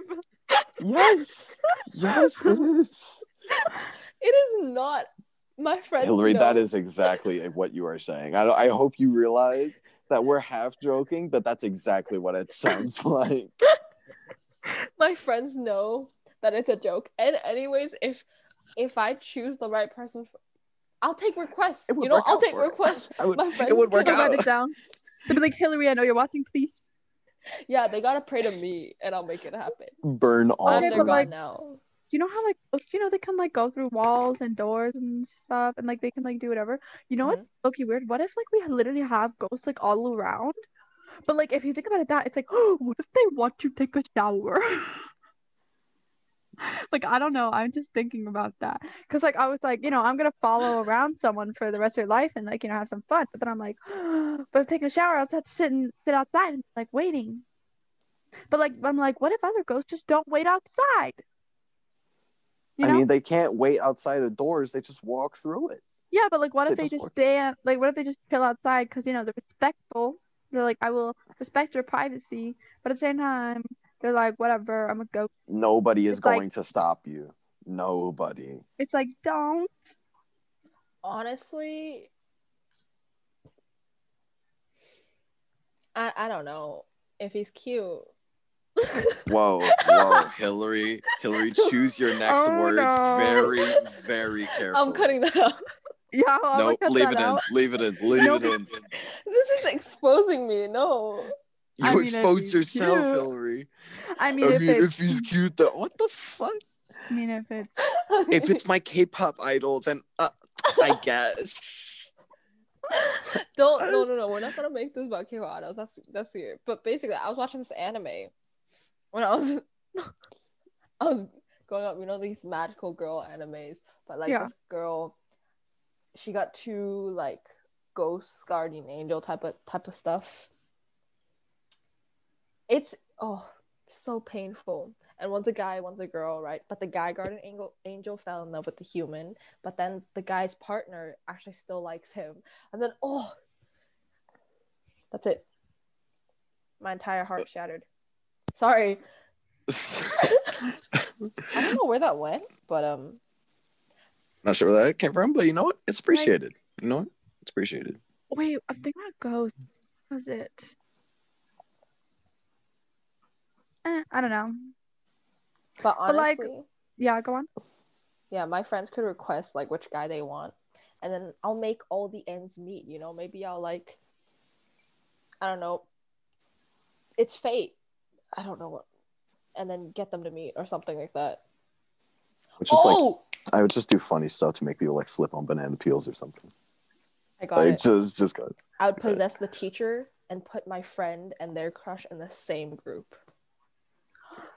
Yes, yes, it is. It is not my friend Hillary, know. that is exactly what you are saying. I, I hope you realize that we're half joking, but that's exactly what it sounds like. my friends know that it's a joke. And anyways, if if I choose the right person, for, I'll take requests. You know, I'll take for it. requests. I would, My friends it would work can I'll write it down. They'd be like, Hillary, I know you're watching, please. Yeah, they gotta pray to me, and I'll make it happen. Burn all. Okay, they're gone like- now. You know how like ghosts, you know, they can like go through walls and doors and stuff and like they can like do whatever. You know what's mm-hmm. okay weird? What if like we literally have ghosts like all around? But like if you think about it that it's like, oh, what if they want to take a shower? like I don't know. I'm just thinking about that. Cause like I was like, you know, I'm gonna follow around someone for the rest of their life and like, you know, have some fun. But then I'm like, but taking a shower, I'll just have to sit and sit outside and like waiting. But like I'm like, what if other ghosts just don't wait outside? You I mean, they can't wait outside of doors. They just walk through it. Yeah, but like, what if They they just just stand? Like, what if they just chill outside? Because you know they're respectful. They're like, I will respect your privacy, but at the same time, they're like, whatever. I'm a ghost. Nobody is It's like- going to stop you. Nobody. It's like, don't. Honestly, I I don't know if he's cute. Whoa, whoa, Hillary, Hillary, choose your next Oh, words no. very, very carefully. I'm cutting that out. Yeah, I'm No, gonna cut leave it out. in. Leave it in. Leave Nope. it in. This is exposing me. No. You I mean, exposed yourself, cute. Hillary. I mean, I if mean, if he's cute, though, what the fuck? I mean, if it's, If it's my K-pop idol, then uh, I guess. Don't no no no. We're not gonna make this about K-pop idols. That's that's weird. But basically, I was watching this anime when I was I was growing up. You know these magical girl animes, but like Yeah. this girl, she got two like ghost guardian angel type of type of stuff. It's oh so painful. And one's a guy, one's a girl, right? But the guy guardian angel angel fell in love with the human, but then the guy's partner actually still likes him. And then oh that's it. My entire heart shattered. Sorry. I don't know where that went, but um Not sure where that came from, but you know what? It's appreciated. You know what? It's appreciated. wait, I think thinking about ghosts. Was it? Eh, I don't know. but But, like- honestly, Yeah, go on. yeah, my friends could request like which guy they want, and then I'll make all the ends meet. You know, maybe I'll like, I don't know, it's fate. I don't know what, and then get them to meet or something like that. Which is like oh, I would just do funny stuff to make people like slip on banana peels or something. I got Like it. just just cause. I would possess the teacher and put my friend and their crush in the same group.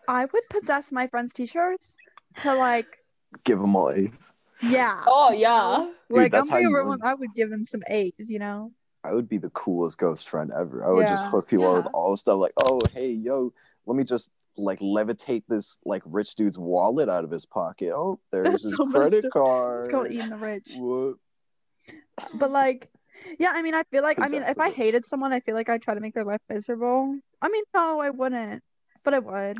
I would possess my friends' t-shirts to like, Give them all A's. yeah. Oh yeah. Dude, like that's I'm how you everyone. I would give them some A's, you know. I would be the coolest ghost friend ever. I would just hook people up with all the stuff like, oh hey yo, let me just like levitate this like rich dude's wallet out of his pocket. Oh, there's That's his so credit card. It's called eating the rich. Whoop. But like, yeah, I mean, I feel like, I mean, if I rich. hated someone, I feel like I'd try to make their life miserable. I mean, no, I wouldn't, but I would.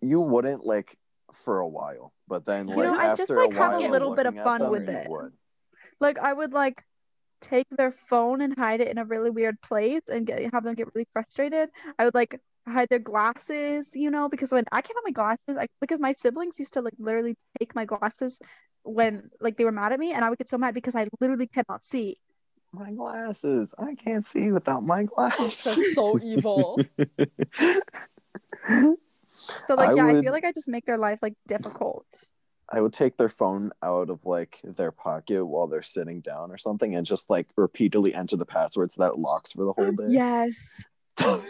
You wouldn't like for a while, but then You like know, I after just, like, a have while a little bit of fun them, with it. would. Like, I would like, take their phone and hide it in a really weird place and get have them get really frustrated. I would like hide their glasses, you know, because when I can't have my glasses, I because my siblings used to like literally take my glasses when like they were mad at me, and I would get so mad because I literally cannot see. My glasses. I can't see without my glasses. That's so evil. So like I yeah, I feel like I just make their life like difficult. I would take their phone out of like their pocket while they're sitting down or something and just like repeatedly enter the passwords that locks for the whole day. Yes.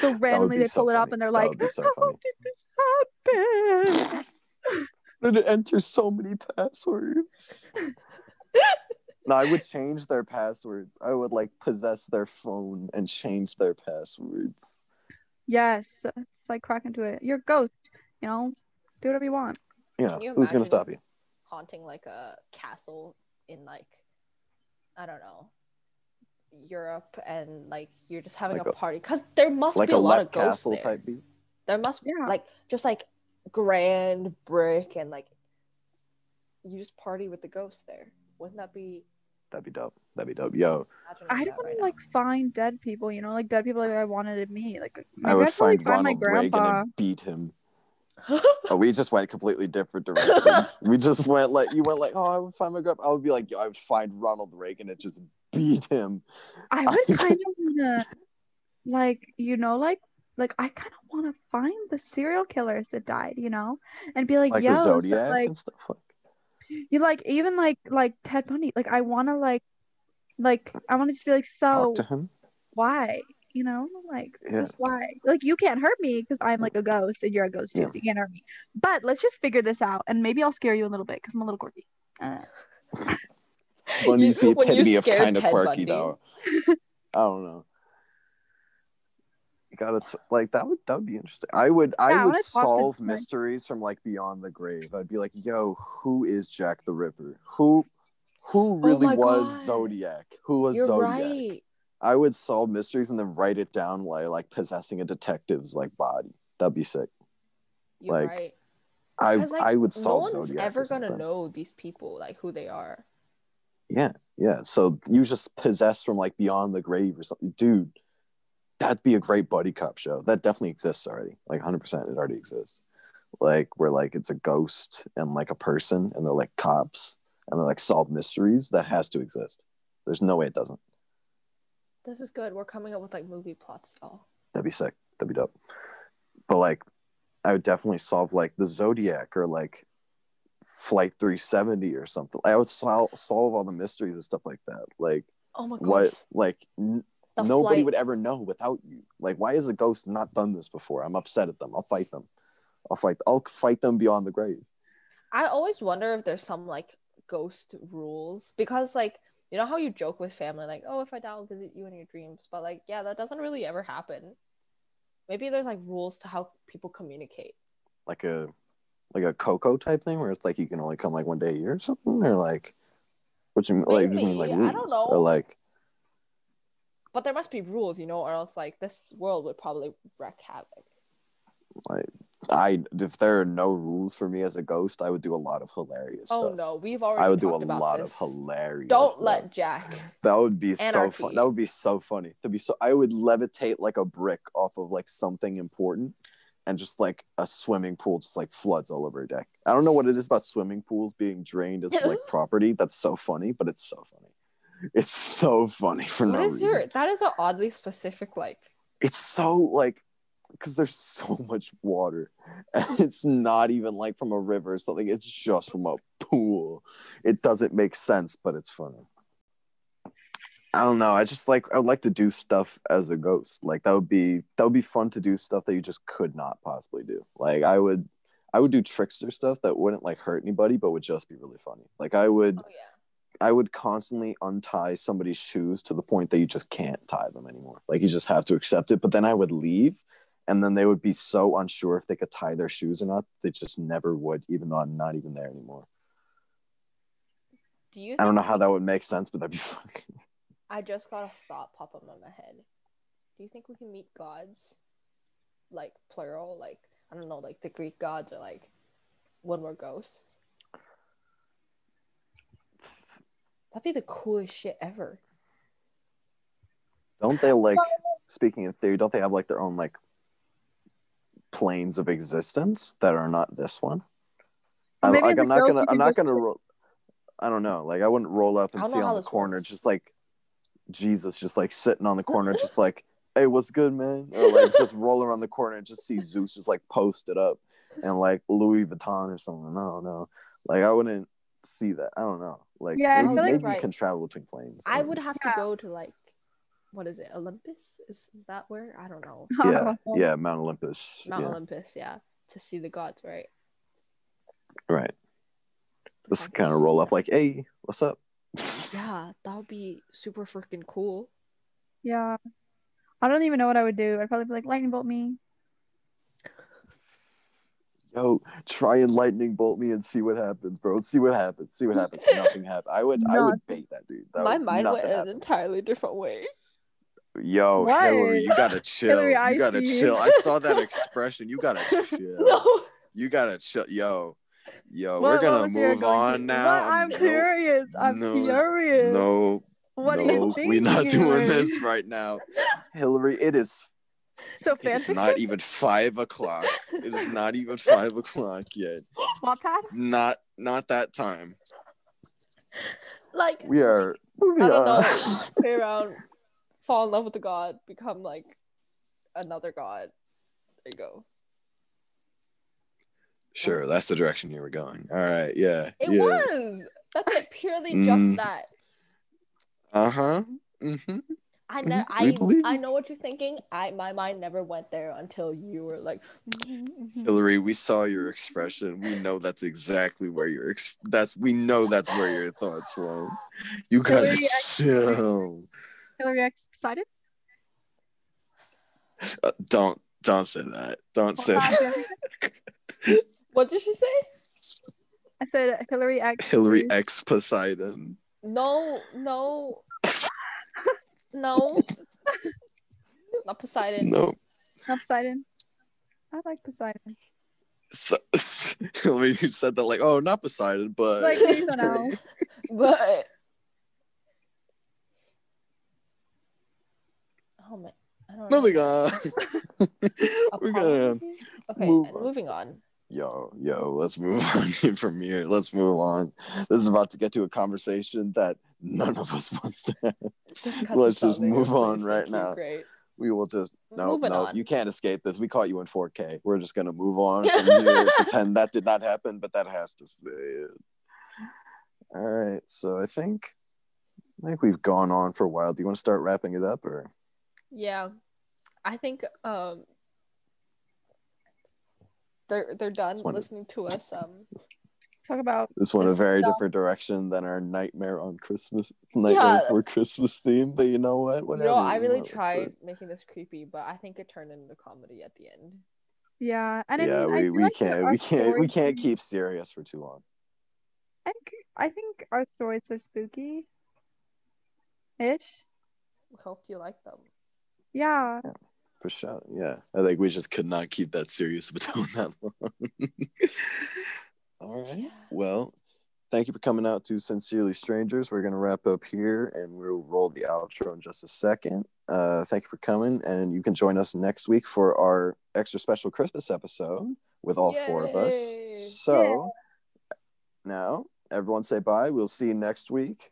So randomly they so pull it up and they're That like, would so "How funny. did this happen?" Then it enters so many passwords. no, I would change their passwords. I would like possess their phone and change their passwords. Yes, it's like crack into it. You're a ghost, you know. Do whatever you want. Yeah, you who's gonna stop you? Haunting like a castle in like I don't know Europe and like you're just having Like a, a- party because there must Like be a a lot of ghosts Castle there. type beat. There must be Yeah. like just like grand brick and like you just party with the ghosts there. Wouldn't that be? That'd be dope. That'd be dope. Yo, imagining I that want to right like find dead people, you know, like dead people that I wanted to meet. Like I would I'd probably find find my Ronald Reagan and beat him. Oh, we just went completely different directions. we just went like you went like, oh, I would find my grandpa. I would be like, yo, I would find Ronald Reagan and just beat him. I would kind of wanna, like, you know, like, like I kind of want to find the serial killers that died, you know, and be like, Like yo, the so, Zodiac like, and stuff like. You like even like like Ted Bundy. Like I want to like, like I want to just be like, so Talk to him. why? You know, like Yeah. just why? Like you can't hurt me because I'm like a ghost and you're a ghost too, Yeah. so you can't hurt me. But let's just figure this out, and maybe I'll scare you a little bit because I'm a little quirky. Uh, Bundy's You- the epitome of scared kind of Ted quirky Bundy. though. I don't know. Gotta t- like that would that would be interesting. I would Yeah, I would wanna talk to solve my- mysteries from like beyond the grave. I'd be like, yo, who is Jack the Ripper? Who who oh really Oh was God. Zodiac? Who was You're Zodiac? right. I would solve mysteries and then write it down like like possessing a detective's like body. That'd be sick. You're Like, right. I like, I would solve no one's Zodiac. ever gonna know these people, like who they are. Yeah, yeah. So you just possess from like beyond the grave or something, dude. That'd be a great buddy cop show. That definitely exists already. Like 100, percent it already exists. Like where like it's a ghost and like a person, and they're like cops, and they're like solve mysteries. That has to exist. There's no way it doesn't. This is good. We're coming up with like movie plots, y'all. That'd be sick. That'd be dope. But like, I would definitely solve like the Zodiac or like Flight 370 or something. I would sol- solve all the mysteries and stuff like that. Like Oh my god. what? Like n- The nobody flight- would ever know without you. Like, why has a ghost not done this before? I'm upset at them. I'll fight them. I'll fight. I'll fight them beyond the grave. I always wonder if there's some like ghost rules because like you know how you joke with family like oh if I die I'll visit you in your dreams but like yeah that doesn't really ever happen. Maybe there's like rules to how people communicate. Like a like a Coco type thing where it's like you can only come like one day a year or something, or like what you like? You mean like Maybe. I rules don't know. or like But there must be rules, you know, or else like this world would probably wreak havoc. like I if there are no rules for me as a ghost, I would do a lot of hilarious Oh stuff. no, we've already I would do a lot this. of hilarious. Don't stuff. let Jack. That would be so fun. That would be so funny. To be so, I would levitate like a brick off of like something important, and just like a swimming pool just like floods all over a deck. I don't know what it is about swimming pools being drained as like property. That's so funny, but it's so funny. It's so funny for What no is reason. your that is an oddly specific like It's so like because there's so much water, and it's not even like from a river or something. It's just from a pool. It doesn't make sense, but it's funny. I don't know. I just like I would like to do stuff as a ghost. Like that would be that would be fun to do stuff that you just could not possibly do. Like I would I would do trickster stuff that wouldn't like hurt anybody but would just be really funny. Like I would oh yeah. I would constantly untie somebody's shoes to the point that you just can't tie them anymore. Like you just have to accept it. But then I would leave and then they would be so unsure if they could tie their shoes or not. They just never would, even though I'm not even there anymore. Do you I don't know how that would make sense, but that'd be fun. I just got a thought pop up in my head. Do you think we can meet gods? Like plural, like I don't know, like the Greek gods or like when we're ghosts? That'd be the coolest shit ever. Don't they like speaking in theory? Don't they have like their own like planes of existence that are not this one? I, Maybe like I'm not gonna I'm not gonna roll. I don't know. Like I wouldn't roll up and see on the corner works. just like Jesus, just like sitting on the corner, just like, hey, what's good, man? Or like just roll around the corner and just see Zeus just like posted up and like Louis Vuitton or something. No, no. Like I wouldn't see that. I don't know. Like Yeah, I maybe, feel like- maybe you can travel between planes. I would have to Yeah. go to like, what is it? Olympus? Is, is that where? I don't know. Yeah, yeah, Mount Olympus. Mount yeah, Olympus, yeah, to see the gods, right? right. Just Have to kind of roll up like, hey, what's up? Yeah, that would be super freaking cool. Yeah. I don't even know what I would do. I'd probably be like, lightning bolt me. Yo, try and lightning bolt me and see what happens, bro. See what happens. See what happens. Nothing happened. I would, I would bait that dude. That My would- mind went in an entirely different way. Yo, What? Hillary, you gotta chill. Hillary, I you gotta see. chill. I saw that expression. You gotta chill. No, You gotta chill. Yo, yo, What- we're gonna move on to- now. I'm no, curious. I'm no, curious. No, What no, are you thinking? we're not doing this right now. Hillary, it is So it fan is fiction? not even five o'clock. It is not even five o'clock yet. Wattpad? Not not that time. like We are moving I don't on. know. Play around, fall in love with the god, become like another god. There you go. Sure, that's the direction you were going. All right, yeah. It yeah. was. That's like purely Mm. just that. Uh-huh. Mm-hmm. I ne- Mhm, I believe I know what you're thinking. I my mind never went there until you were like. Hillary, we saw your expression. We know that's exactly where your ex- that's we know that's where your thoughts were. You gotta Hillary, I- chill. Hillary X Poseidon? Uh, don't don't say that. Don't say Wattpad? that. What did she say? I said Hillary X. Hillary X Poseidon. No, no, no. Not Poseidon. No. Not Poseidon. I like Poseidon. So, Hillary you said that like, oh, not Poseidon, but Like, please don't know. But oh man, I don't know. moving on. We're gonna Okay, move and on. moving on. yo yo let's move on from here let's move on this is about to get to a conversation that none of us wants to have Let's just move on right now. Great. we will just no Moving no on. you can't escape this we caught you in 4k we're just gonna move on from here pretend that did not happen but that has to stay all right so i think i think we've gone on for a while do you want to start wrapping it up or Yeah, I think um they're they're done listening to us. Um, Talk about this went a very stuff- different direction than our nightmare on christmas nightmare Yeah. for christmas theme but you know what you Whatever, know, I really tried it. making this creepy, but I think it turned into comedy at the end. yeah, and I mean, I we, feel we like can't we can't we can't keep serious for too long. I think I think our stories are spooky. Ish. We hope you like them. Yeah. For sure. Yeah. I think we just could not keep that serious of a tone that long. All right. Well, thank you for coming out to Sincerely Strangers. We're gonna wrap up here and we'll roll the outro in just a second. Uh thank you for coming and you can join us next week for our extra special Christmas episode with all four of us. So now everyone say bye. We'll see you next week.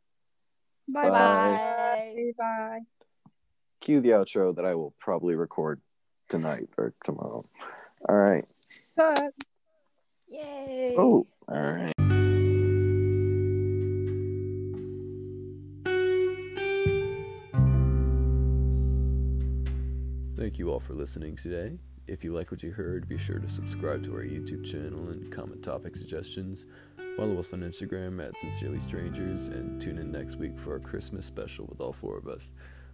Bye Bye. bye. Bye. cue the outro that I will probably record tonight or tomorrow. All right. Bye. Yay! Oh, all right. Thank you all for listening today. If you like what you heard, be sure to subscribe to our YouTube channel and comment topic suggestions. Follow us on Instagram at Sincerely Strangers and tune in next week for our Christmas special with all four of us.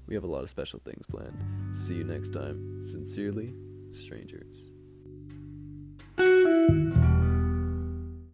We have a lot of special things planned. See you next time. Sincerely, Strangers.